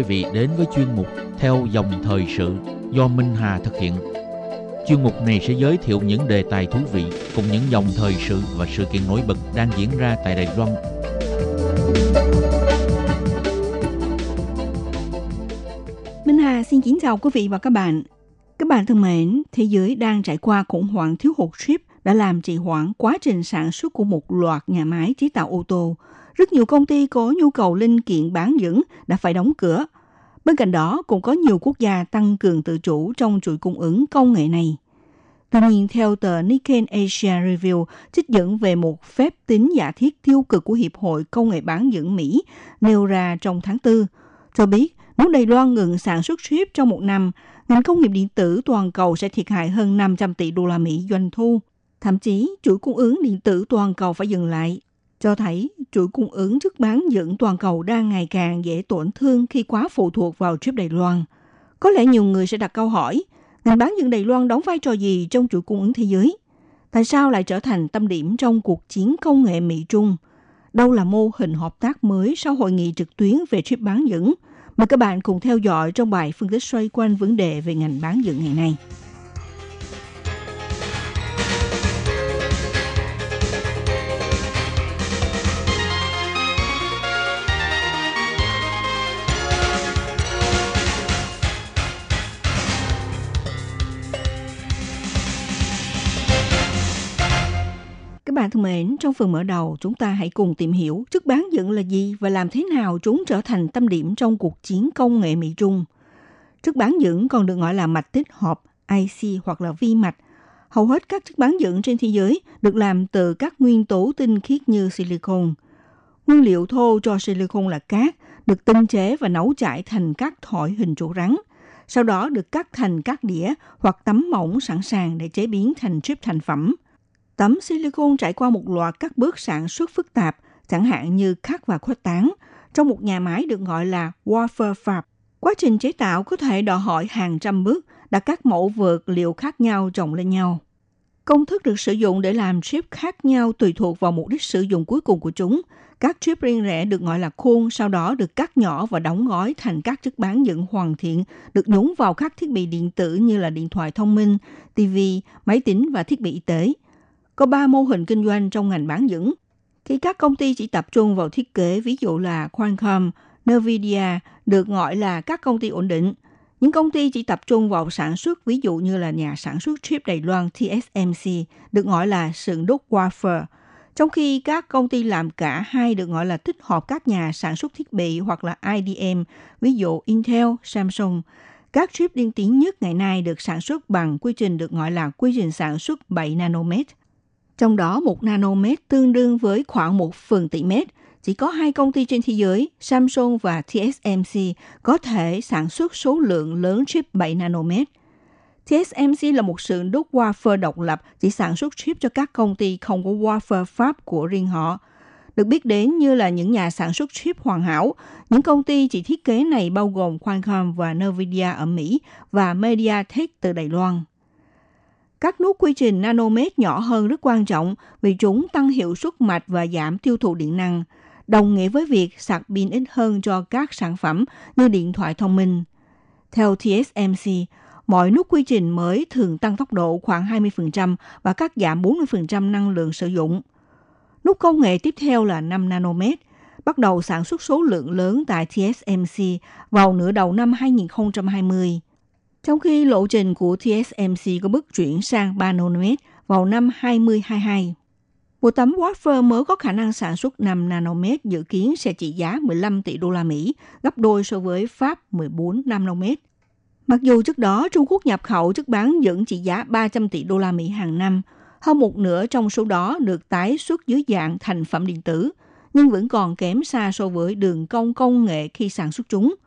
Quý vị đến với chuyên mục Theo dòng thời sự do Minh Hà thực hiện. Chuyên mục này sẽ giới thiệu những đề tài thú vị cùng những dòng thời sự và sự kiện nổi bật đang diễn ra tại Đài Loan. Minh Hà xin kính chào quý vị và các bạn. Các bạn thân mến, thế giới đang trải qua khủng hoảng thiếu hụt chip đã làm trì hoãn quá trình sản xuất của một loạt nhà máy chế tạo ô tô. Rất nhiều công ty có nhu cầu linh kiện bán dẫn đã phải đóng cửa. Bên cạnh đó, cũng có nhiều quốc gia tăng cường tự chủ trong chuỗi cung ứng công nghệ này. Tuy nhiên, theo tờ Nikkei Asia Review, trích dẫn về một phép tính giả thiết tiêu cực của Hiệp hội Công nghệ bán dẫn Mỹ nêu ra trong tháng 4, cho biết nếu Đài Loan ngừng sản xuất chip trong một năm, ngành công nghiệp điện tử toàn cầu sẽ thiệt hại hơn 500 tỷ đô la Mỹ doanh thu. Thậm chí, chuỗi cung ứng điện tử toàn cầu phải dừng lại, cho thấy chuỗi cung ứng chất bán dẫn toàn cầu đang ngày càng dễ tổn thương khi quá phụ thuộc vào chip Đài Loan. Có lẽ nhiều người sẽ đặt câu hỏi, ngành bán dẫn Đài Loan đóng vai trò gì trong chuỗi cung ứng thế giới? Tại sao lại trở thành tâm điểm trong cuộc chiến công nghệ Mỹ-Trung? Đâu là mô hình hợp tác mới sau hội nghị trực tuyến về chip bán dẫn? Mời các bạn cùng theo dõi trong bài phân tích xoay quanh vấn đề về ngành bán dẫn ngày nay. Bạn thân mến, trong phần mở đầu, chúng ta hãy cùng tìm hiểu chất bán dẫn là gì và làm thế nào chúng trở thành tâm điểm trong cuộc chiến công nghệ Mỹ-Trung. Chất bán dẫn còn được gọi là mạch tích hợp, IC hoặc là vi mạch. Hầu hết các chất bán dẫn trên thế giới được làm từ các nguyên tố tinh khiết như silicon. Nguyên liệu thô cho silicon là cát, được tinh chế và nấu chảy thành các thỏi hình trụ rắn. Sau đó được cắt thành các đĩa hoặc tấm mỏng sẵn sàng để chế biến thành chip thành phẩm. Tấm silicon trải qua một loạt các bước sản xuất phức tạp, chẳng hạn như cắt và khuếch tán, trong một nhà máy được gọi là wafer fab. Quá trình chế tạo có thể đòi hỏi hàng trăm bước, đặt các mẫu vật liệu khác nhau chồng lên nhau. Công thức được sử dụng để làm chip khác nhau tùy thuộc vào mục đích sử dụng cuối cùng của chúng. Các chip riêng rẽ được gọi là khuôn, sau đó được cắt nhỏ và đóng gói thành các chất bán dẫn hoàn thiện, được nhúng vào các thiết bị điện tử như là điện thoại thông minh, TV, máy tính và thiết bị y tế. Có ba mô hình kinh doanh trong ngành bán dẫn. Khi các công ty chỉ tập trung vào thiết kế, ví dụ là Qualcomm, Nvidia, được gọi là các công ty ổn định. Những công ty chỉ tập trung vào sản xuất, ví dụ như là nhà sản xuất chip Đài Loan TSMC, được gọi là sườn đúc wafer. Trong khi các công ty làm cả hai được gọi là tích hợp các nhà sản xuất thiết bị hoặc là IDM, ví dụ Intel, Samsung. Các chip tiên tiến nhất ngày nay được sản xuất bằng quy trình được gọi là quy trình sản xuất 7 nanomet. Trong đó một nanomet tương đương với khoảng một phần tỷ mét. Chỉ có hai công ty trên thế giới, Samsung và TSMC, có thể sản xuất số lượng lớn chip 7 nanomet. TSMC là một sự đúc wafer độc lập, chỉ sản xuất chip cho các công ty không có wafer pháp của riêng họ. Được biết đến như là những nhà sản xuất chip hoàn hảo, những công ty chỉ thiết kế này bao gồm Qualcomm và Nvidia ở Mỹ và MediaTek từ Đài Loan. Các nút quy trình nanomet nhỏ hơn rất quan trọng vì chúng tăng hiệu suất mạch và giảm tiêu thụ điện năng, đồng nghĩa với việc sạc pin ít hơn cho các sản phẩm như điện thoại thông minh. Theo TSMC, mọi nút quy trình mới thường tăng tốc độ khoảng 20% và cắt giảm 40% năng lượng sử dụng. Nút công nghệ tiếp theo là 5 nanomet, bắt đầu sản xuất số lượng lớn tại TSMC vào nửa đầu năm 2020. Trong khi lộ trình của TSMC có bước chuyển sang 3 nanomet vào năm 2022. Một tấm wafer mới có khả năng sản xuất 5 nanomet dự kiến sẽ trị giá 15 tỷ đô la Mỹ, gấp đôi so với Pháp 14 nanomet. Mặc dù trước đó Trung Quốc nhập khẩu chất bán dẫn trị giá 300 tỷ đô la Mỹ hàng năm, hơn một nửa trong số đó được tái xuất dưới dạng thành phẩm điện tử, nhưng vẫn còn kém xa so với đường công công nghệ khi sản xuất chúng –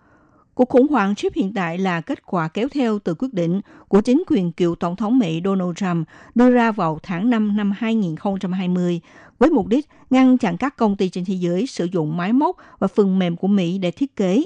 Cuộc khủng hoảng chip hiện tại là kết quả kéo theo từ quyết định của chính quyền cựu Tổng thống Mỹ Donald Trump đưa ra vào tháng 5 năm 2020 với mục đích ngăn chặn các công ty trên thế giới sử dụng máy móc và phần mềm của Mỹ để thiết kế.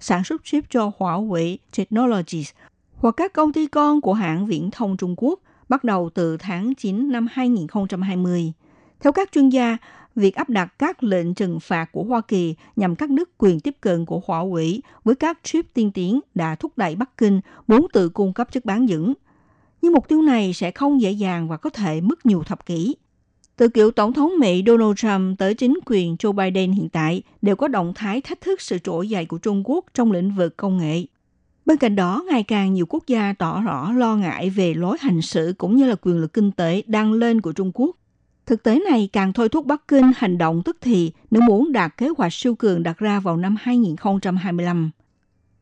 sản xuất chip cho Huawei Technologies hoặc các công ty con của hãng viễn thông Trung Quốc bắt đầu từ tháng 9 năm 2020. Theo các chuyên gia, việc áp đặt các lệnh trừng phạt của Hoa Kỳ nhằm các nước quyền tiếp cận của Huawei với các chip tiên tiến đã thúc đẩy Bắc Kinh muốn tự cung cấp chất bán dẫn. Nhưng mục tiêu này sẽ không dễ dàng và có thể mất nhiều thập kỷ. Từ cựu Tổng thống Mỹ Donald Trump tới chính quyền Joe Biden hiện tại đều có động thái thách thức sự trỗi dậy của Trung Quốc trong lĩnh vực công nghệ. Bên cạnh đó, ngày càng nhiều quốc gia tỏ rõ lo ngại về lối hành xử cũng như là quyền lực kinh tế đang lên của Trung Quốc. Thực tế này càng thôi thúc Bắc Kinh hành động tức thì nếu muốn đạt kế hoạch siêu cường đặt ra vào năm 2025.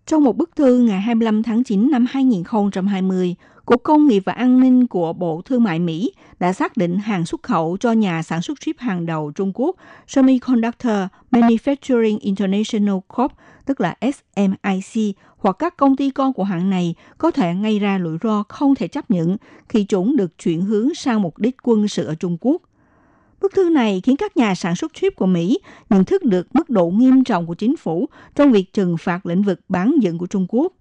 Trong một bức thư ngày 25 tháng 9 năm 2020, Cục Công nghiệp và An ninh của Bộ Thương mại Mỹ đã xác định hàng xuất khẩu cho nhà sản xuất chip hàng đầu Trung Quốc Semiconductor Manufacturing International Corp, tức là SMIC, hoặc các công ty con của hãng này có thể ngay ra rủi ro không thể chấp nhận khi chúng được chuyển hướng sang mục đích quân sự ở Trung Quốc. Bức thư này khiến các nhà sản xuất chip của Mỹ nhận thức được mức độ nghiêm trọng của chính phủ trong việc trừng phạt lĩnh vực bán dẫn của Trung Quốc.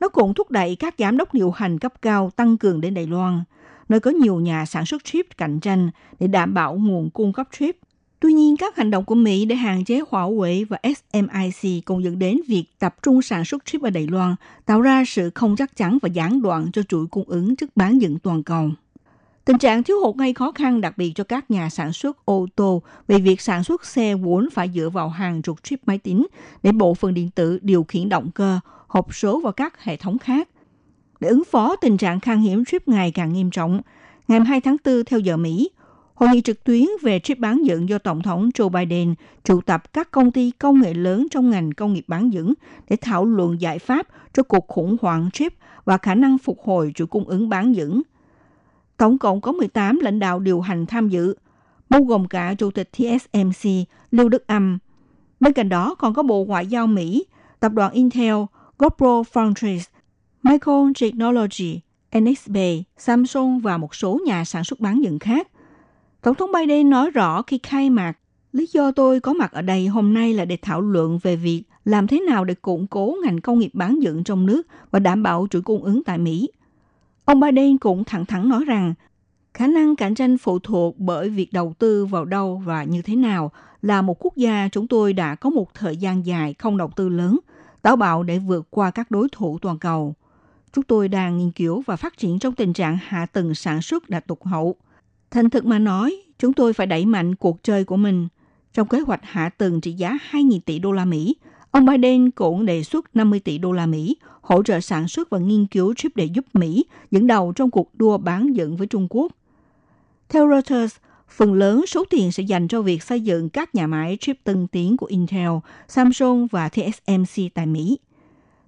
Nó cũng thúc đẩy các giám đốc điều hành cấp cao tăng cường đến Đài Loan, nơi có nhiều nhà sản xuất chip cạnh tranh để đảm bảo nguồn cung cấp chip. Tuy nhiên, các hành động của Mỹ để hạn chế Huawei và SMIC cũng dẫn đến việc tập trung sản xuất chip ở Đài Loan, tạo ra sự không chắc chắn và gián đoạn cho chuỗi cung ứng trước bán dẫn toàn cầu. Tình trạng thiếu hụt gây khó khăn đặc biệt cho các nhà sản xuất ô tô vì việc sản xuất xe vốn phải dựa vào hàng chục chip máy tính để bộ phận điện tử điều khiển động cơ, hộp số và các hệ thống khác. Để ứng phó tình trạng khan hiếm chip ngày càng nghiêm trọng, ngày 2 tháng 4 theo giờ Mỹ, Hội nghị trực tuyến về chip bán dẫn do Tổng thống Joe Biden triệu tập các công ty công nghệ lớn trong ngành công nghiệp bán dẫn để thảo luận giải pháp cho cuộc khủng hoảng chip và khả năng phục hồi chuỗi cung ứng bán dẫn. Tổng cộng có 18 lãnh đạo điều hành tham dự, bao gồm cả Chủ tịch TSMC Lưu Đức Âm. Bên cạnh đó còn có Bộ Ngoại giao Mỹ, Tập đoàn Intel, GoPro Foundries, Micron Technology, NXP, Samsung và một số nhà sản xuất bán dẫn khác. Tổng thống Biden nói rõ khi khai mạc, lý do tôi có mặt ở đây hôm nay là để thảo luận về việc làm thế nào để củng cố ngành công nghiệp bán dẫn trong nước và đảm bảo chuỗi cung ứng tại Mỹ. Ông Biden cũng thẳng thắn nói rằng khả năng cạnh tranh phụ thuộc bởi việc đầu tư vào đâu và như thế nào là một quốc gia chúng tôi đã có một thời gian dài không đầu tư lớn, táo bạo để vượt qua các đối thủ toàn cầu. Chúng tôi đang nghiên cứu và phát triển trong tình trạng hạ tầng sản xuất đã tụt hậu. Thành thực mà nói, chúng tôi phải đẩy mạnh cuộc chơi của mình. Trong kế hoạch hạ tầng trị giá 2.000 tỷ đô la Mỹ, ông Biden cũng đề xuất 50 tỷ đô la Mỹ hỗ trợ sản xuất và nghiên cứu chip để giúp Mỹ dẫn đầu trong cuộc đua bán dẫn với Trung Quốc. Theo Reuters, phần lớn số tiền sẽ dành cho việc xây dựng các nhà máy chip tân tiến của Intel, Samsung và TSMC tại Mỹ.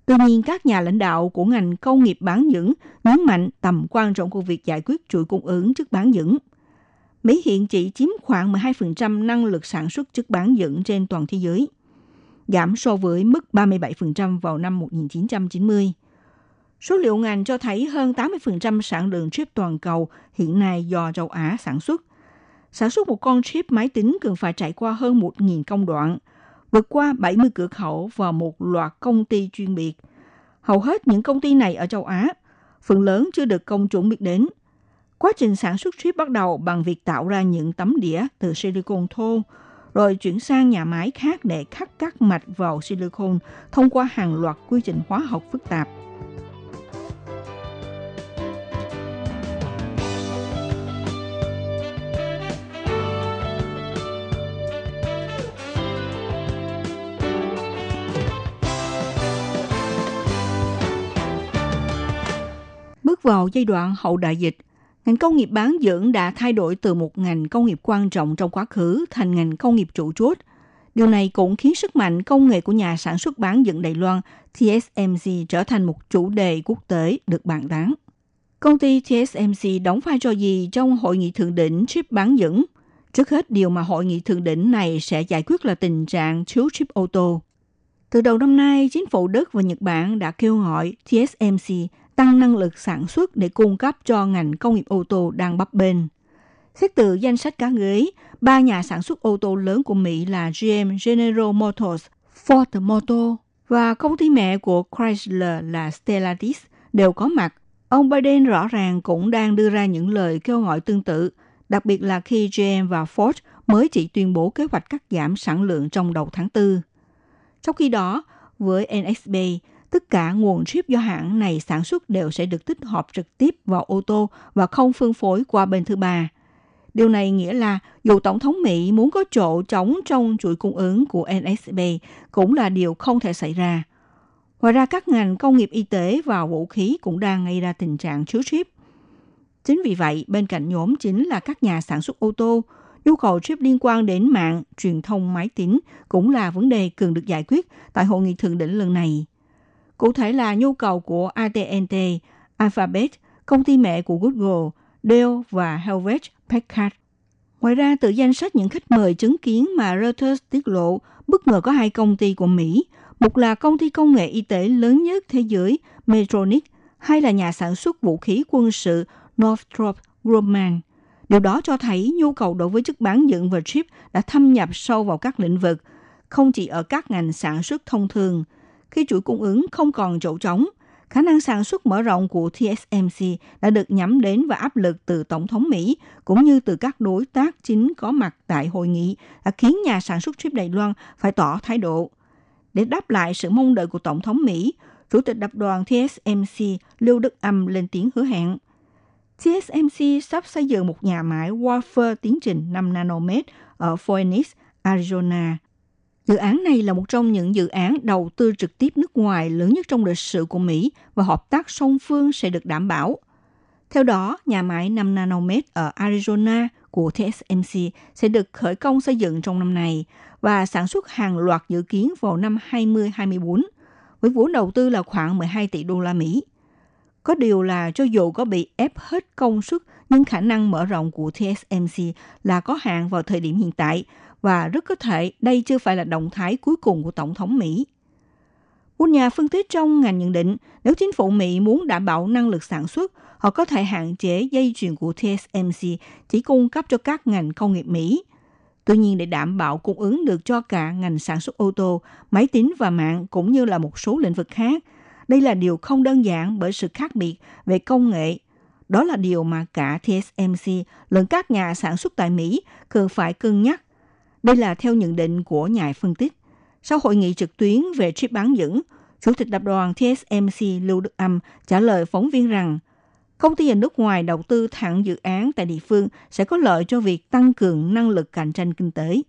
Tuy nhiên, các nhà lãnh đạo của ngành công nghiệp bán dẫn nhấn mạnh tầm quan trọng của việc giải quyết chuỗi cung ứng trước bán dẫn. Mỹ hiện chỉ chiếm khoảng 12% năng lực sản xuất chất bán dẫn trên toàn thế giới, giảm so với mức 37% vào năm 1990. Số liệu ngành cho thấy hơn 80% sản lượng chip toàn cầu hiện nay do châu Á sản xuất. Sản xuất một con chip máy tính cần phải trải qua hơn 1.000 công đoạn, vượt qua 70 cửa khẩu và một loạt công ty chuyên biệt. Hầu hết những công ty này ở châu Á, phần lớn chưa được công chúng biết đến. Quá trình sản xuất chip bắt đầu bằng việc tạo ra những tấm đĩa từ silicon thô, rồi chuyển sang nhà máy khác để khắc các mạch vào silicon thông qua hàng loạt quy trình hóa học phức tạp. Bước vào giai đoạn hậu đại dịch, ngành công nghiệp bán dẫn đã thay đổi từ một ngành công nghiệp quan trọng trong quá khứ thành ngành công nghiệp trụ chốt. Điều này cũng khiến sức mạnh công nghệ của nhà sản xuất bán dẫn Đài Loan TSMC trở thành một chủ đề quốc tế được bàn tán. Công ty TSMC đóng vai trò gì trong hội nghị thượng đỉnh chip bán dẫn? Trước hết, điều mà hội nghị thượng đỉnh này sẽ giải quyết là tình trạng thiếu chip ô tô. Từ đầu năm nay, chính phủ Đức và Nhật Bản đã kêu gọi TSMC tăng năng lực sản xuất để cung cấp cho ngành công nghiệp ô tô đang bấp bênh. Xét từ danh sách cá ghế, ba nhà sản xuất ô tô lớn của Mỹ là GM General Motors, Ford Motor và công ty mẹ của Chrysler là Stellantis đều có mặt. Ông Biden rõ ràng cũng đang đưa ra những lời kêu gọi tương tự, đặc biệt là khi GM và Ford mới chỉ tuyên bố kế hoạch cắt giảm sản lượng trong đầu tháng 4. Trong khi đó, với NXP, tất cả nguồn chip do hãng này sản xuất đều sẽ được tích hợp trực tiếp vào ô tô và không phân phối qua bên thứ ba. Điều này nghĩa là dù Tổng thống Mỹ muốn có chỗ trống trong chuỗi cung ứng của NSB cũng là điều không thể xảy ra. Ngoài ra các ngành công nghiệp y tế và vũ khí cũng đang gây ra tình trạng thiếu chip. Chính vì vậy, bên cạnh nhóm chính là các nhà sản xuất ô tô, nhu cầu chip liên quan đến mạng, truyền thông máy tính cũng là vấn đề cần được giải quyết tại hội nghị thượng đỉnh lần này. Cụ thể là nhu cầu của AT&T, Alphabet, công ty mẹ của Google, Dell và Helvet Packard. Ngoài ra, từ danh sách những khách mời chứng kiến mà Reuters tiết lộ, bất ngờ có hai công ty của Mỹ. Một là công ty công nghệ y tế lớn nhất thế giới Medtronic, hay là nhà sản xuất vũ khí quân sự Northrop Grumman. Điều đó cho thấy nhu cầu đối với chất bán dẫn và chip đã thâm nhập sâu vào các lĩnh vực, không chỉ ở các ngành sản xuất thông thường. Khi chuỗi cung ứng không còn chỗ trống, khả năng sản xuất mở rộng của TSMC đã được nhắm đến và áp lực từ Tổng thống Mỹ cũng như từ các đối tác chính có mặt tại hội nghị đã khiến nhà sản xuất chip Đài Loan phải tỏ thái độ. Để đáp lại sự mong đợi của Tổng thống Mỹ, Chủ tịch tập đoàn TSMC Lưu Đức Âm lên tiếng hứa hẹn. TSMC sắp xây dựng một nhà máy wafer tiến trình 5 nanomet ở Phoenix, Arizona Dự án này là một trong những dự án đầu tư trực tiếp nước ngoài lớn nhất trong lịch sử của Mỹ và hợp tác song phương sẽ được đảm bảo. Theo đó, nhà máy 5 nanomet ở Arizona của TSMC sẽ được khởi công xây dựng trong năm này và sản xuất hàng loạt dự kiến vào năm 2024 với vốn đầu tư là khoảng 12 tỷ đô la Mỹ. Có điều là cho dù có bị ép hết công suất nhưng khả năng mở rộng của TSMC là có hạn vào thời điểm hiện tại và rất có thể đây chưa phải là động thái cuối cùng của Tổng thống Mỹ. Một nhà phân tích trong ngành nhận định nếu chính phủ Mỹ muốn đảm bảo năng lực sản xuất, họ có thể hạn chế dây chuyền của TSMC chỉ cung cấp cho các ngành công nghiệp Mỹ. Tuy nhiên để đảm bảo cung ứng được cho cả ngành sản xuất ô tô, máy tính và mạng cũng như là một số lĩnh vực khác, đây là điều không đơn giản bởi sự khác biệt về công nghệ. Đó là điều mà cả TSMC lẫn các nhà sản xuất tại Mỹ cần phải cân nhắc đây là theo nhận định của nhà phân tích. Sau hội nghị trực tuyến về chip bán dẫn, Chủ tịch tập đoàn TSMC Lưu Đức Âm trả lời phóng viên rằng công ty ở nước ngoài đầu tư thẳng dự án tại địa phương sẽ có lợi cho việc tăng cường năng lực cạnh tranh kinh tế,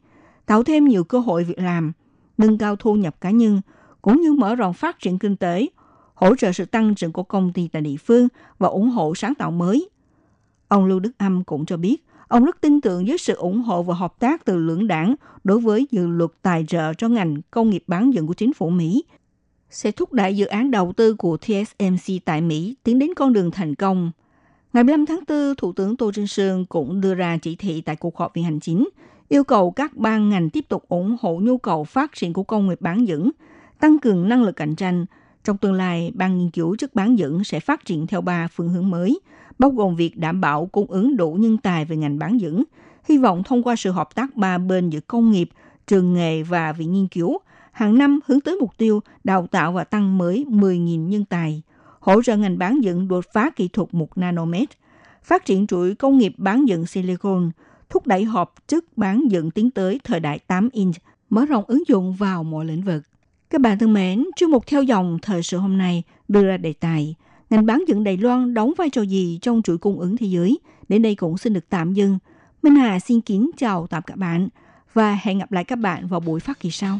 tạo thêm nhiều cơ hội việc làm, nâng cao thu nhập cá nhân, cũng như mở rộng phát triển kinh tế, hỗ trợ sự tăng trưởng của công ty tại địa phương và ủng hộ sáng tạo mới. Ông Lưu Đức Âm cũng cho biết, Ông rất tin tưởng với sự ủng hộ và hợp tác từ lưỡng đảng đối với dự luật tài trợ cho ngành công nghiệp bán dẫn của chính phủ Mỹ sẽ thúc đẩy dự án đầu tư của TSMC tại Mỹ tiến đến con đường thành công. Ngày 15 tháng 4, Thủ tướng Tô Trinh Sương cũng đưa ra chỉ thị tại cuộc họp viện hành chính, yêu cầu các ban ngành tiếp tục ủng hộ nhu cầu phát triển của công nghiệp bán dẫn, tăng cường năng lực cạnh tranh. Trong tương lai, ban nghiên cứu chất bán dẫn sẽ phát triển theo ba phương hướng mới – bao gồm việc đảm bảo cung ứng đủ nhân tài về ngành bán dẫn, hy vọng thông qua sự hợp tác ba bên giữa công nghiệp, trường nghề và viện nghiên cứu, hàng năm hướng tới mục tiêu đào tạo và tăng mới 10.000 nhân tài, hỗ trợ ngành bán dẫn đột phá kỹ thuật 1 nanomet, phát triển chuỗi công nghiệp bán dẫn silicon, thúc đẩy hợp chất bán dẫn tiến tới thời đại 8 inch, mở rộng ứng dụng vào mọi lĩnh vực. Các bạn thân mến, chuyên mục theo dòng thời sự hôm nay đưa ra đề tài – ngành bán dẫn Đài Loan đóng vai trò gì trong chuỗi cung ứng thế giới. Đến đây cũng xin được tạm dừng. Minh Hà xin kính chào tạm các bạn và hẹn gặp lại các bạn vào buổi phát kỳ sau.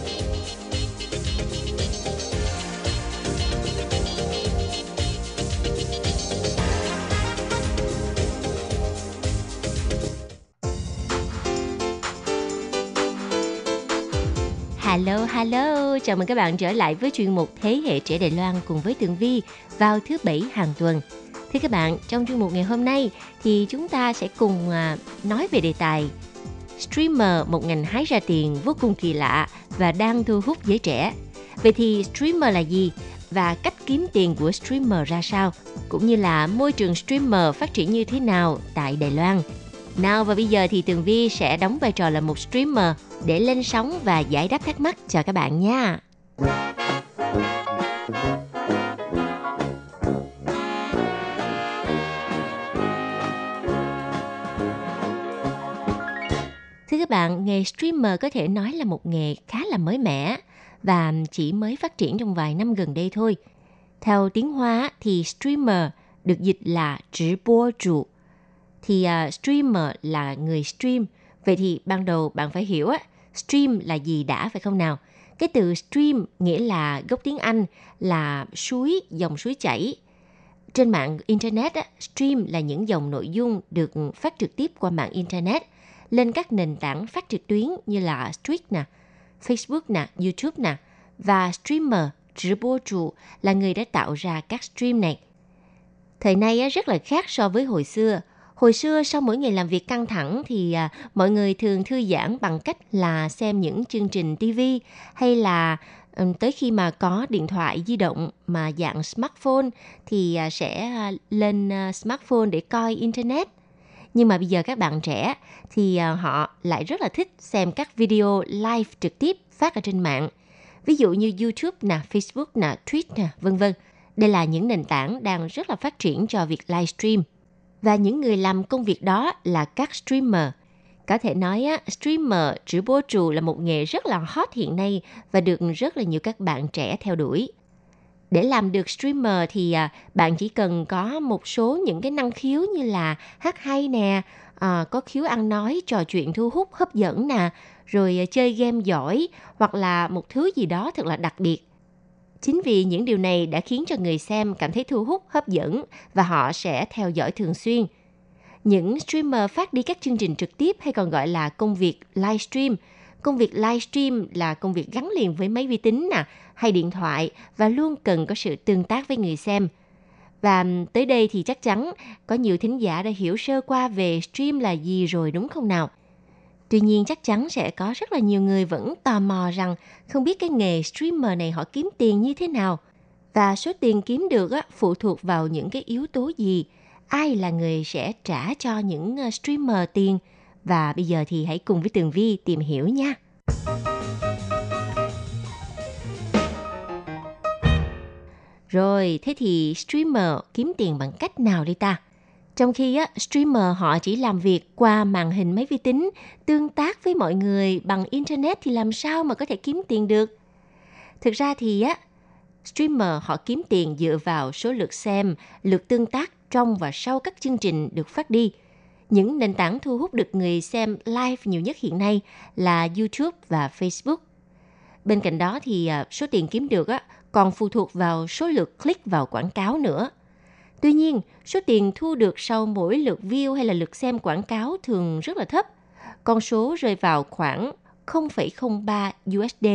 Chào mừng các bạn trở lại với chuyên mục Thế hệ trẻ Đài Loan cùng với Tường Vi vào thứ Bảy hàng tuần. Thưa các bạn, trong chuyên mục ngày hôm nay thì chúng ta sẽ cùng à, nói về đề tài Streamer một ngành hái ra tiền vô cùng kỳ lạ và đang thu hút giới trẻ. Vậy thì streamer là gì? Và cách kiếm tiền của streamer ra sao? Cũng như là môi trường streamer phát triển như thế nào tại Đài Loan? Nào và bây giờ thì Tường Vi sẽ đóng vai trò là một streamer để lên sóng và giải đáp thắc mắc cho các bạn nha. Thưa các bạn, nghề streamer có thể nói là một nghề khá là mới mẻ và chỉ mới phát triển trong vài năm gần đây thôi. Theo tiếng Hoa thì streamer được dịch là直播主. Thì uh, streamer là người stream. Vậy thì ban đầu bạn phải hiểu á, stream là gì đã phải không nào? Cái từ stream nghĩa là gốc tiếng Anh là suối, dòng suối chảy. Trên mạng Internet, á, stream là những dòng nội dung được phát trực tiếp qua mạng Internet lên các nền tảng phát trực tuyến như là Twitch nè, Facebook nè, YouTube nè. Và streamer, 直播主là người đã tạo ra các stream này. Thời nay á, rất là khác so với hồi xưa. Hồi xưa sau mỗi ngày làm việc căng thẳng thì à, mọi người thường thư giãn bằng cách là xem những chương trình TV hay là tới khi mà có điện thoại di động mà dạng smartphone thì à, sẽ à, lên à, smartphone để coi internet. Nhưng mà bây giờ các bạn trẻ thì à, họ lại rất là thích xem các video live trực tiếp phát ở trên mạng. Ví dụ như YouTube nè, Facebook nè, Twitter nè, vân vân. Đây là những nền tảng đang rất là phát triển cho việc livestream và những người làm công việc đó là các streamer. Có thể nói á streamer, chữ bố trù là một nghề rất là hot hiện nay và được rất là nhiều các bạn trẻ theo đuổi. Để làm được streamer thì à, bạn chỉ cần có một số những cái năng khiếu như là hát hay nè, à, có khiếu ăn nói, trò chuyện thu hút, hấp dẫn nè, rồi chơi game giỏi hoặc là một thứ gì đó thật là đặc biệt Chính vì những điều này đã khiến cho người xem cảm thấy thu hút, hấp dẫn và họ sẽ theo dõi thường xuyên. Những streamer phát đi các chương trình trực tiếp hay còn gọi là công việc livestream. Công việc livestream là công việc gắn liền với máy vi tính nè, hay điện thoại và luôn cần có sự tương tác với người xem. Và tới đây thì chắc chắn có nhiều thính giả đã hiểu sơ qua về stream là gì rồi đúng không nào? Tuy nhiên chắc chắn sẽ có rất là nhiều người vẫn tò mò rằng không biết cái nghề streamer này họ kiếm tiền như thế nào. Và số tiền kiếm được phụ thuộc vào những cái yếu tố gì. Ai là người sẽ trả cho những ờ, streamer tiền. Và bây giờ thì hãy cùng với Tường Vi tìm hiểu nha. Rồi, thế thì streamer kiếm tiền bằng cách nào đi ta? Trong khi á, streamer họ chỉ làm việc qua màn hình máy vi tính, tương tác với mọi người bằng internet thì làm sao mà có thể kiếm tiền được? Thực ra thì á, streamer họ kiếm tiền dựa vào số lượt xem, lượt tương tác trong và sau các chương trình được phát đi. Những nền tảng thu hút được người xem live nhiều nhất hiện nay là YouTube và Facebook. Bên cạnh đó thì à, số tiền kiếm được á, còn phụ thuộc vào số lượt click vào quảng cáo nữa. Tuy nhiên, số tiền thu được sau mỗi lượt view hay là lượt xem quảng cáo thường rất là thấp. Con số rơi vào khoảng 0,03 USD.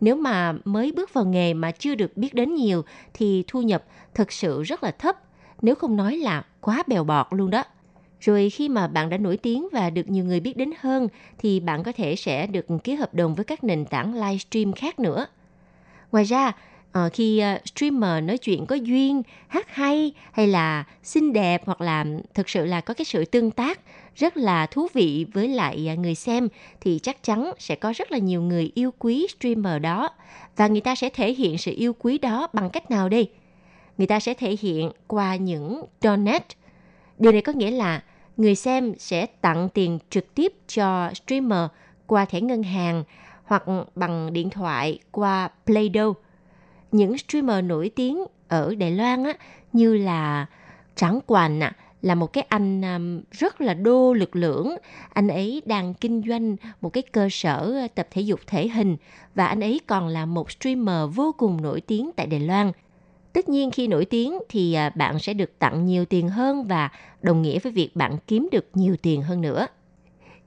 Nếu mà mới bước vào nghề mà chưa được biết đến nhiều thì thu nhập thật sự rất là thấp, nếu không nói là quá bèo bọt luôn đó. Rồi khi mà bạn đã nổi tiếng và được nhiều người biết đến hơn thì bạn có thể sẽ được ký hợp đồng với các nền tảng livestream khác nữa. Ngoài ra, uh, khi uh, streamer nói chuyện có duyên, hát hay hay là xinh đẹp hoặc là thực sự là có cái sự tương tác rất là thú vị với lại uh, người xem thì chắc chắn sẽ có rất là nhiều người yêu quý streamer đó và người ta sẽ thể hiện sự yêu quý đó bằng cách nào đây? Người ta sẽ thể hiện qua những donate. Điều này có nghĩa là người xem sẽ tặng tiền trực tiếp cho streamer qua thẻ ngân hàng hoặc bằng điện thoại qua Play-Doh những streamer nổi tiếng ở Đài Loan á, như là Tráng Quản, à, là một cái anh um, rất là đô lực lưỡng. Anh ấy đang kinh doanh một cái cơ sở ờ, tập thể dục thể hình và anh ấy còn là một streamer vô cùng nổi tiếng tại Đài Loan. Tất nhiên khi nổi tiếng thì ờ, bạn sẽ được tặng nhiều tiền hơn và đồng nghĩa với việc bạn kiếm được nhiều tiền hơn nữa.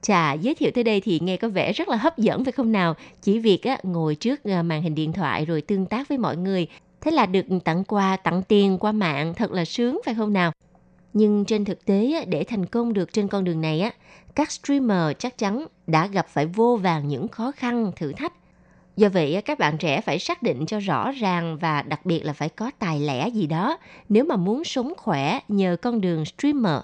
Chà, giới thiệu tới đây thì nghe có vẻ rất là hấp dẫn phải không nào? Chỉ việc á, ngồi trước ờ, màn hình điện thoại rồi tương tác với mọi người. Thế là được tặng quà, tặng tiền qua mạng, thật là sướng phải không nào? Nhưng trên thực tế, để thành công được trên con đường này, á, các streamer chắc chắn đã gặp phải vô vàng những khó khăn, thử thách. Do vậy, các bạn trẻ phải xác định cho rõ ràng và đặc biệt là phải có tài lẻ gì đó nếu mà muốn sống khỏe nhờ con đường streamer.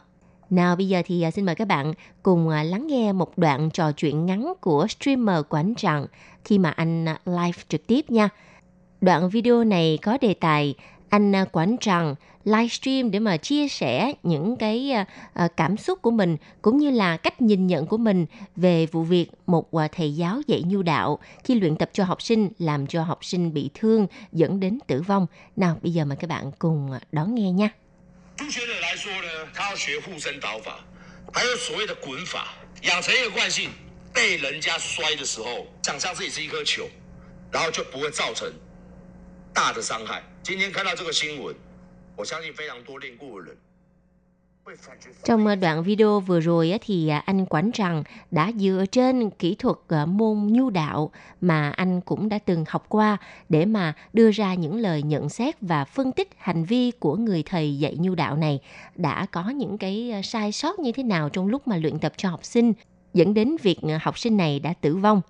Nào, bây giờ thì à, xin mời các bạn cùng à, lắng nghe một đoạn trò chuyện ngắn của streamer Quảng Trần khi mà anh à, live trực tiếp nha. Đoạn video này có đề tài anh Quảng Trần livestream để mà chia sẻ những cái cảm xúc của mình, cũng như là cách nhìn nhận của mình về vụ việc một thầy giáo dạy nhu đạo khi luyện tập cho học sinh, làm cho học sinh bị thương, dẫn đến tử vong. Nào, bây giờ mời các bạn cùng đón nghe nha. 初学者来说呢，他要学护身刀法，还有所谓的滚法，养成一个惯性，被人家摔的时候，想象自己是一颗球，然后就不会造成大的伤害。今天看到这个新闻，我相信非常多练过的人 trong ờ, đoạn video vừa rồi thì à, anh Quảng rằng đã dựa trên kỹ thuật ờ, môn nhu đạo mà anh cũng đã từng học qua để mà đưa ra những lời nhận xét và phân tích hành vi của người thầy dạy nhu đạo này đã có những cái ờ, sai sót như thế nào trong lúc mà luyện tập cho học sinh dẫn đến việc học sinh này đã tử vong.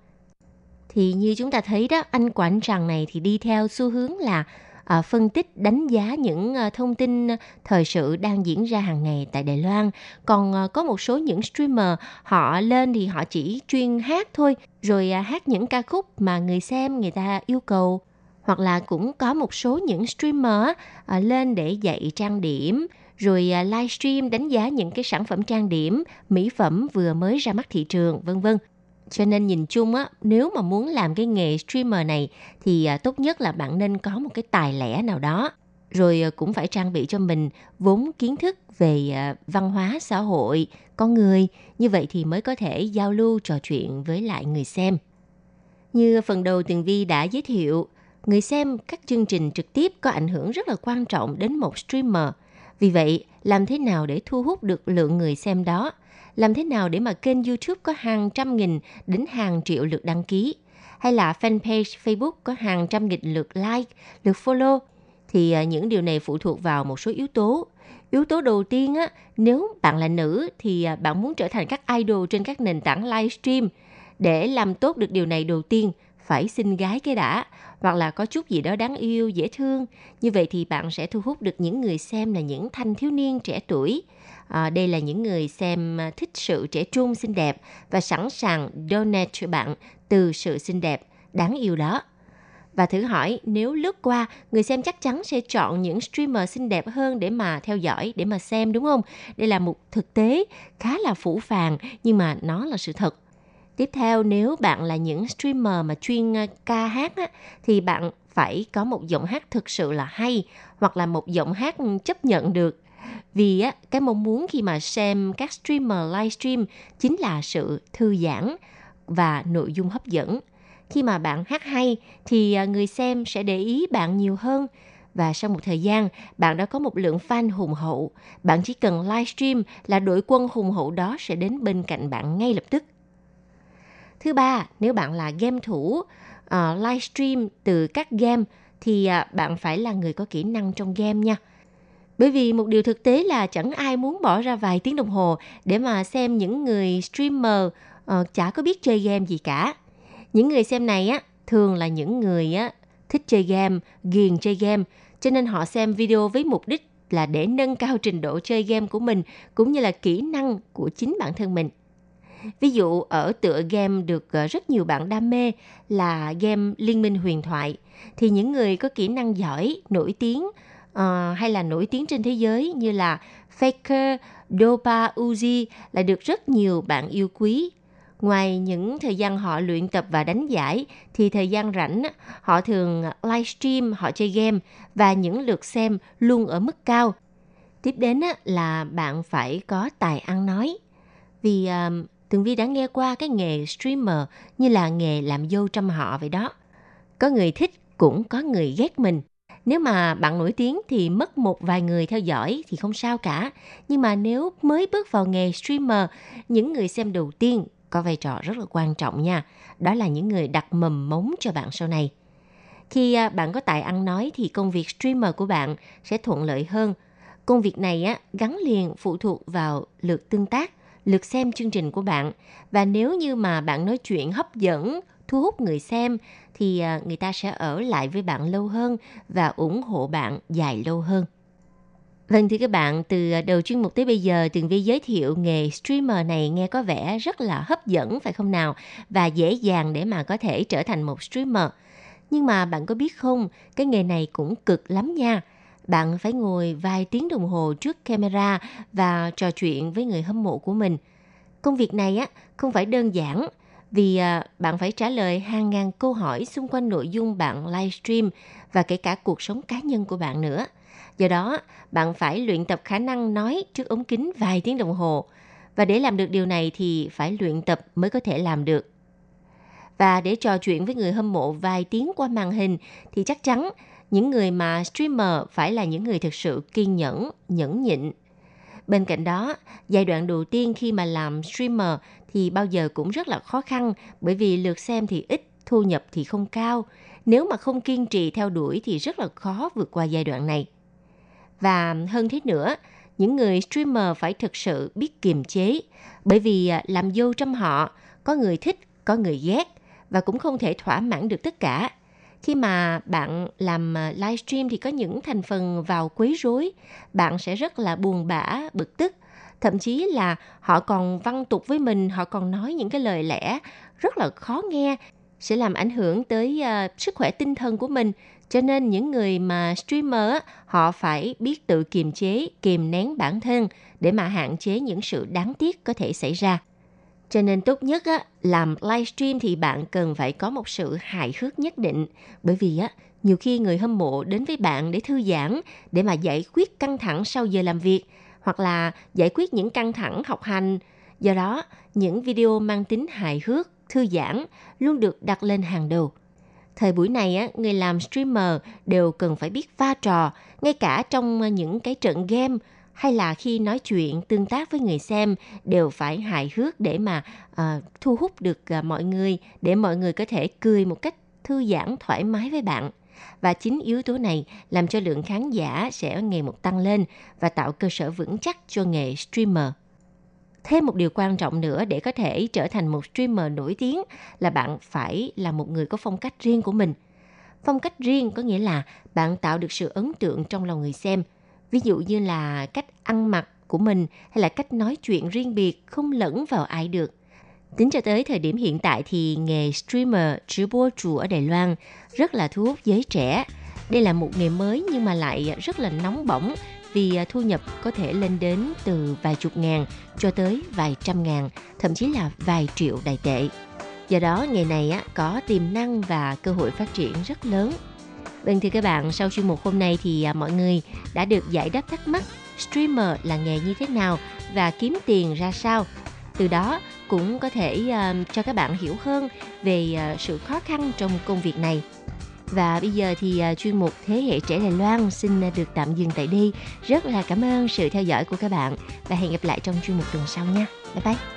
Thì như chúng ta thấy đó, anh Quảng rằng này thì đi theo xu hướng là À, phân tích đánh giá những à, thông tin à, thời sự đang diễn ra hàng ngày tại Đài Loan. Còn có một số những streamer họ lên thì họ chỉ chuyên hát thôi, rồi hát những ca khúc mà người xem người ta yêu cầu hoặc là cũng có một số những streamer lên để dạy trang điểm rồi livestream đánh giá những cái sản phẩm trang điểm, mỹ phẩm vừa mới ra mắt thị trường, vân vân. Cho nên nhìn chung á, nếu mà muốn làm cái nghề streamer này thì à, tốt nhất là bạn nên có một cái tài lẻ nào đó. Rồi à, cũng phải trang bị cho mình vốn kiến thức về à, văn hóa xã hội, con người. Như vậy thì mới có thể giao lưu trò chuyện với lại người xem. Như phần đầu Tường Vi đã giới thiệu, người xem các chương trình trực tiếp có ảnh hưởng rất là quan trọng đến một streamer. Vì vậy, làm thế nào để thu hút được lượng người xem đó – làm thế nào để mà kênh YouTube có hàng trăm nghìn đến hàng triệu lượt đăng ký hay là fanpage Facebook có hàng trăm nghìn lượt like, lượt follow thì à, những điều này phụ thuộc vào một số yếu tố. Yếu tố đầu tiên á, nếu bạn là nữ thì à, bạn muốn trở thành các idol trên các nền tảng livestream. Để làm tốt được điều này đầu tiên phải xinh gái cái đã hoặc là có chút gì đó đáng yêu, dễ thương. Như vậy thì bạn sẽ thu hút được những người xem là những thanh thiếu niên trẻ tuổi À, đây là những người xem à, thích sự trẻ trung xinh đẹp và sẵn sàng donate cho bạn từ sự xinh đẹp đáng yêu đó. Và thử hỏi nếu lướt qua, người xem chắc chắn sẽ chọn những streamer xinh đẹp hơn để mà theo dõi, để mà xem đúng không? Đây là một thực tế khá là phủ phàng nhưng mà nó là sự thật. Tiếp theo nếu bạn là những streamer mà chuyên à, ca hát á, thì bạn phải có một giọng hát thực sự là hay hoặc là một giọng hát chấp nhận được vì á, cái mong muốn khi mà xem các streamer livestream chính là sự thư giãn và nội dung hấp dẫn. Khi mà bạn hát hay thì à, người xem sẽ để ý bạn nhiều hơn và sau một thời gian bạn đã có một lượng fan hùng hậu. Bạn chỉ cần livestream là đội quân hùng hậu đó sẽ đến bên cạnh bạn ngay lập tức. Thứ ba, nếu bạn là game thủ à, uh, livestream từ các game thì uh, bạn phải là người có kỹ năng trong game nha. Bởi vì một điều thực tế là chẳng ai muốn bỏ ra vài tiếng đồng hồ để mà xem những người streamer uh, chả có biết chơi game gì cả. Những người xem này á thường là những người á thích chơi game, ghiền chơi game, cho nên họ xem video với mục đích là để nâng cao trình độ chơi game của mình cũng như là kỹ năng của chính bản thân mình. Ví dụ ở tựa game được ờ, rất nhiều bạn đam mê là game Liên minh huyền thoại thì những người có kỹ năng giỏi, nổi tiếng uh, hay là nổi tiếng trên thế giới như là Faker, Dopa Uzi là được rất nhiều bạn yêu quý. Ngoài những thời gian họ luyện tập và đánh giải, thì thời gian rảnh họ thường livestream, họ chơi game và những lượt xem luôn ở mức cao. Tiếp đến là bạn phải có tài ăn nói. Vì uh, Tường Vi đã nghe qua cái nghề streamer như là nghề làm dâu trăm họ vậy đó. Có người thích cũng có người ghét mình. Nếu mà bạn nổi tiếng thì mất một vài người theo dõi thì không sao cả. Nhưng mà nếu mới bước vào nghề streamer, những người xem đầu tiên có vai trò rất là quan trọng nha. Đó là những người đặt mầm mống cho bạn sau này. Khi à, bạn có tài ăn nói thì công việc streamer của bạn sẽ thuận lợi hơn. Công việc này á, gắn liền phụ thuộc vào lượt tương tác, lượt xem chương trình của bạn. Và nếu như mà bạn nói chuyện hấp dẫn, thu hút người xem thì à, người ta sẽ ở lại với bạn lâu hơn và ủng hộ bạn dài lâu hơn. Vâng thưa các bạn, từ à, đầu chuyên mục tới bây giờ, Tường Vi giới thiệu nghề streamer này nghe có vẻ rất là hấp dẫn phải không nào? Và dễ dàng để mà có thể trở thành một streamer. Nhưng mà bạn có biết không, cái nghề này cũng cực lắm nha. Bạn phải ngồi vài tiếng đồng hồ trước camera và trò chuyện với người hâm mộ của mình. Công việc này á không phải đơn giản vì à, bạn phải trả lời hàng ngàn câu hỏi xung quanh nội dung bạn livestream và kể cả cuộc sống cá nhân của bạn nữa. Do đó, bạn phải luyện tập khả năng nói trước ống kính vài tiếng đồng hồ. Và để làm được điều này thì phải luyện tập mới có thể làm được. Và để trò chuyện với người hâm mộ vài tiếng qua màn hình thì chắc chắn những người mà streamer phải là những người thực sự kiên nhẫn, nhẫn nhịn. Bên cạnh đó, giai đoạn đầu tiên khi mà làm streamer thì bao giờ cũng rất là khó khăn bởi vì lượt xem thì ít, thu nhập thì không cao. Nếu mà không kiên trì theo đuổi thì rất là khó vượt qua giai đoạn này. Và hơn thế nữa, những người streamer phải thực sự biết kiềm chế bởi vì à, làm dâu trăm họ, có người thích, có người ghét và cũng không thể thỏa mãn được tất cả. Khi mà bạn làm à, livestream thì có những thành phần vào quấy rối, bạn sẽ rất là buồn bã, bực tức. Thậm chí là họ còn văn tục với mình, họ còn nói những cái lời lẽ rất là khó nghe, sẽ làm ảnh hưởng tới uh, sức khỏe tinh thần của mình. Cho nên những người mà streamer họ phải biết tự kiềm chế, kiềm nén bản thân để mà hạn chế những sự đáng tiếc có thể xảy ra. Cho nên tốt nhất á, làm livestream thì bạn cần phải có một sự hài hước nhất định. Bởi vì á, nhiều khi người hâm mộ đến với bạn để thư giãn, để mà giải quyết căng thẳng sau giờ làm việc, hoặc là giải quyết những căng thẳng học hành. Do đó, những video mang tính hài hước, thư giãn luôn được đặt lên hàng đầu. Thời buổi này, á, người làm streamer đều cần phải biết pha trò, ngay cả trong những cái trận game hay là khi nói chuyện tương tác với người xem đều phải hài hước để mà uh, thu hút được uh, mọi người để mọi người có thể cười một cách thư giãn thoải mái với bạn và chính yếu tố này làm cho lượng khán giả sẽ ngày một tăng lên và tạo cơ sở vững chắc cho nghề streamer. Thêm một điều quan trọng nữa để có thể trở thành một streamer nổi tiếng là bạn phải là một người có phong cách riêng của mình. Phong cách riêng có nghĩa là bạn tạo được sự ấn tượng trong lòng người xem – ví dụ như là cách ăn mặc của mình hay là cách nói chuyện riêng biệt không lẫn vào ai được. Tính cho tới thời điểm hiện tại thì nghề streamer, 直播 chủ ở Đài Loan rất là thu hút giới trẻ. Đây là một nghề mới nhưng mà lại rất là nóng bỏng vì à, thu nhập có thể lên đến từ vài chục ngàn cho tới vài trăm ngàn, thậm chí là vài triệu đại tệ. Do đó nghề này có tiềm năng và cơ hội phát triển rất lớn Vâng thưa các bạn, sau chuyên mục hôm nay thì à, mọi người đã được giải đáp thắc mắc streamer là nghề như thế nào và kiếm tiền ra sao. Từ đó cũng có thể uh, cho các bạn hiểu hơn về uh, sự khó khăn trong công việc này. Và bây giờ thì uh, chuyên mục Thế hệ trẻ Đài Loan xin uh, được tạm dừng tại đây. Rất là cảm ơn sự theo dõi của các bạn và hẹn gặp lại trong chuyên mục tuần sau nha. Bye bye.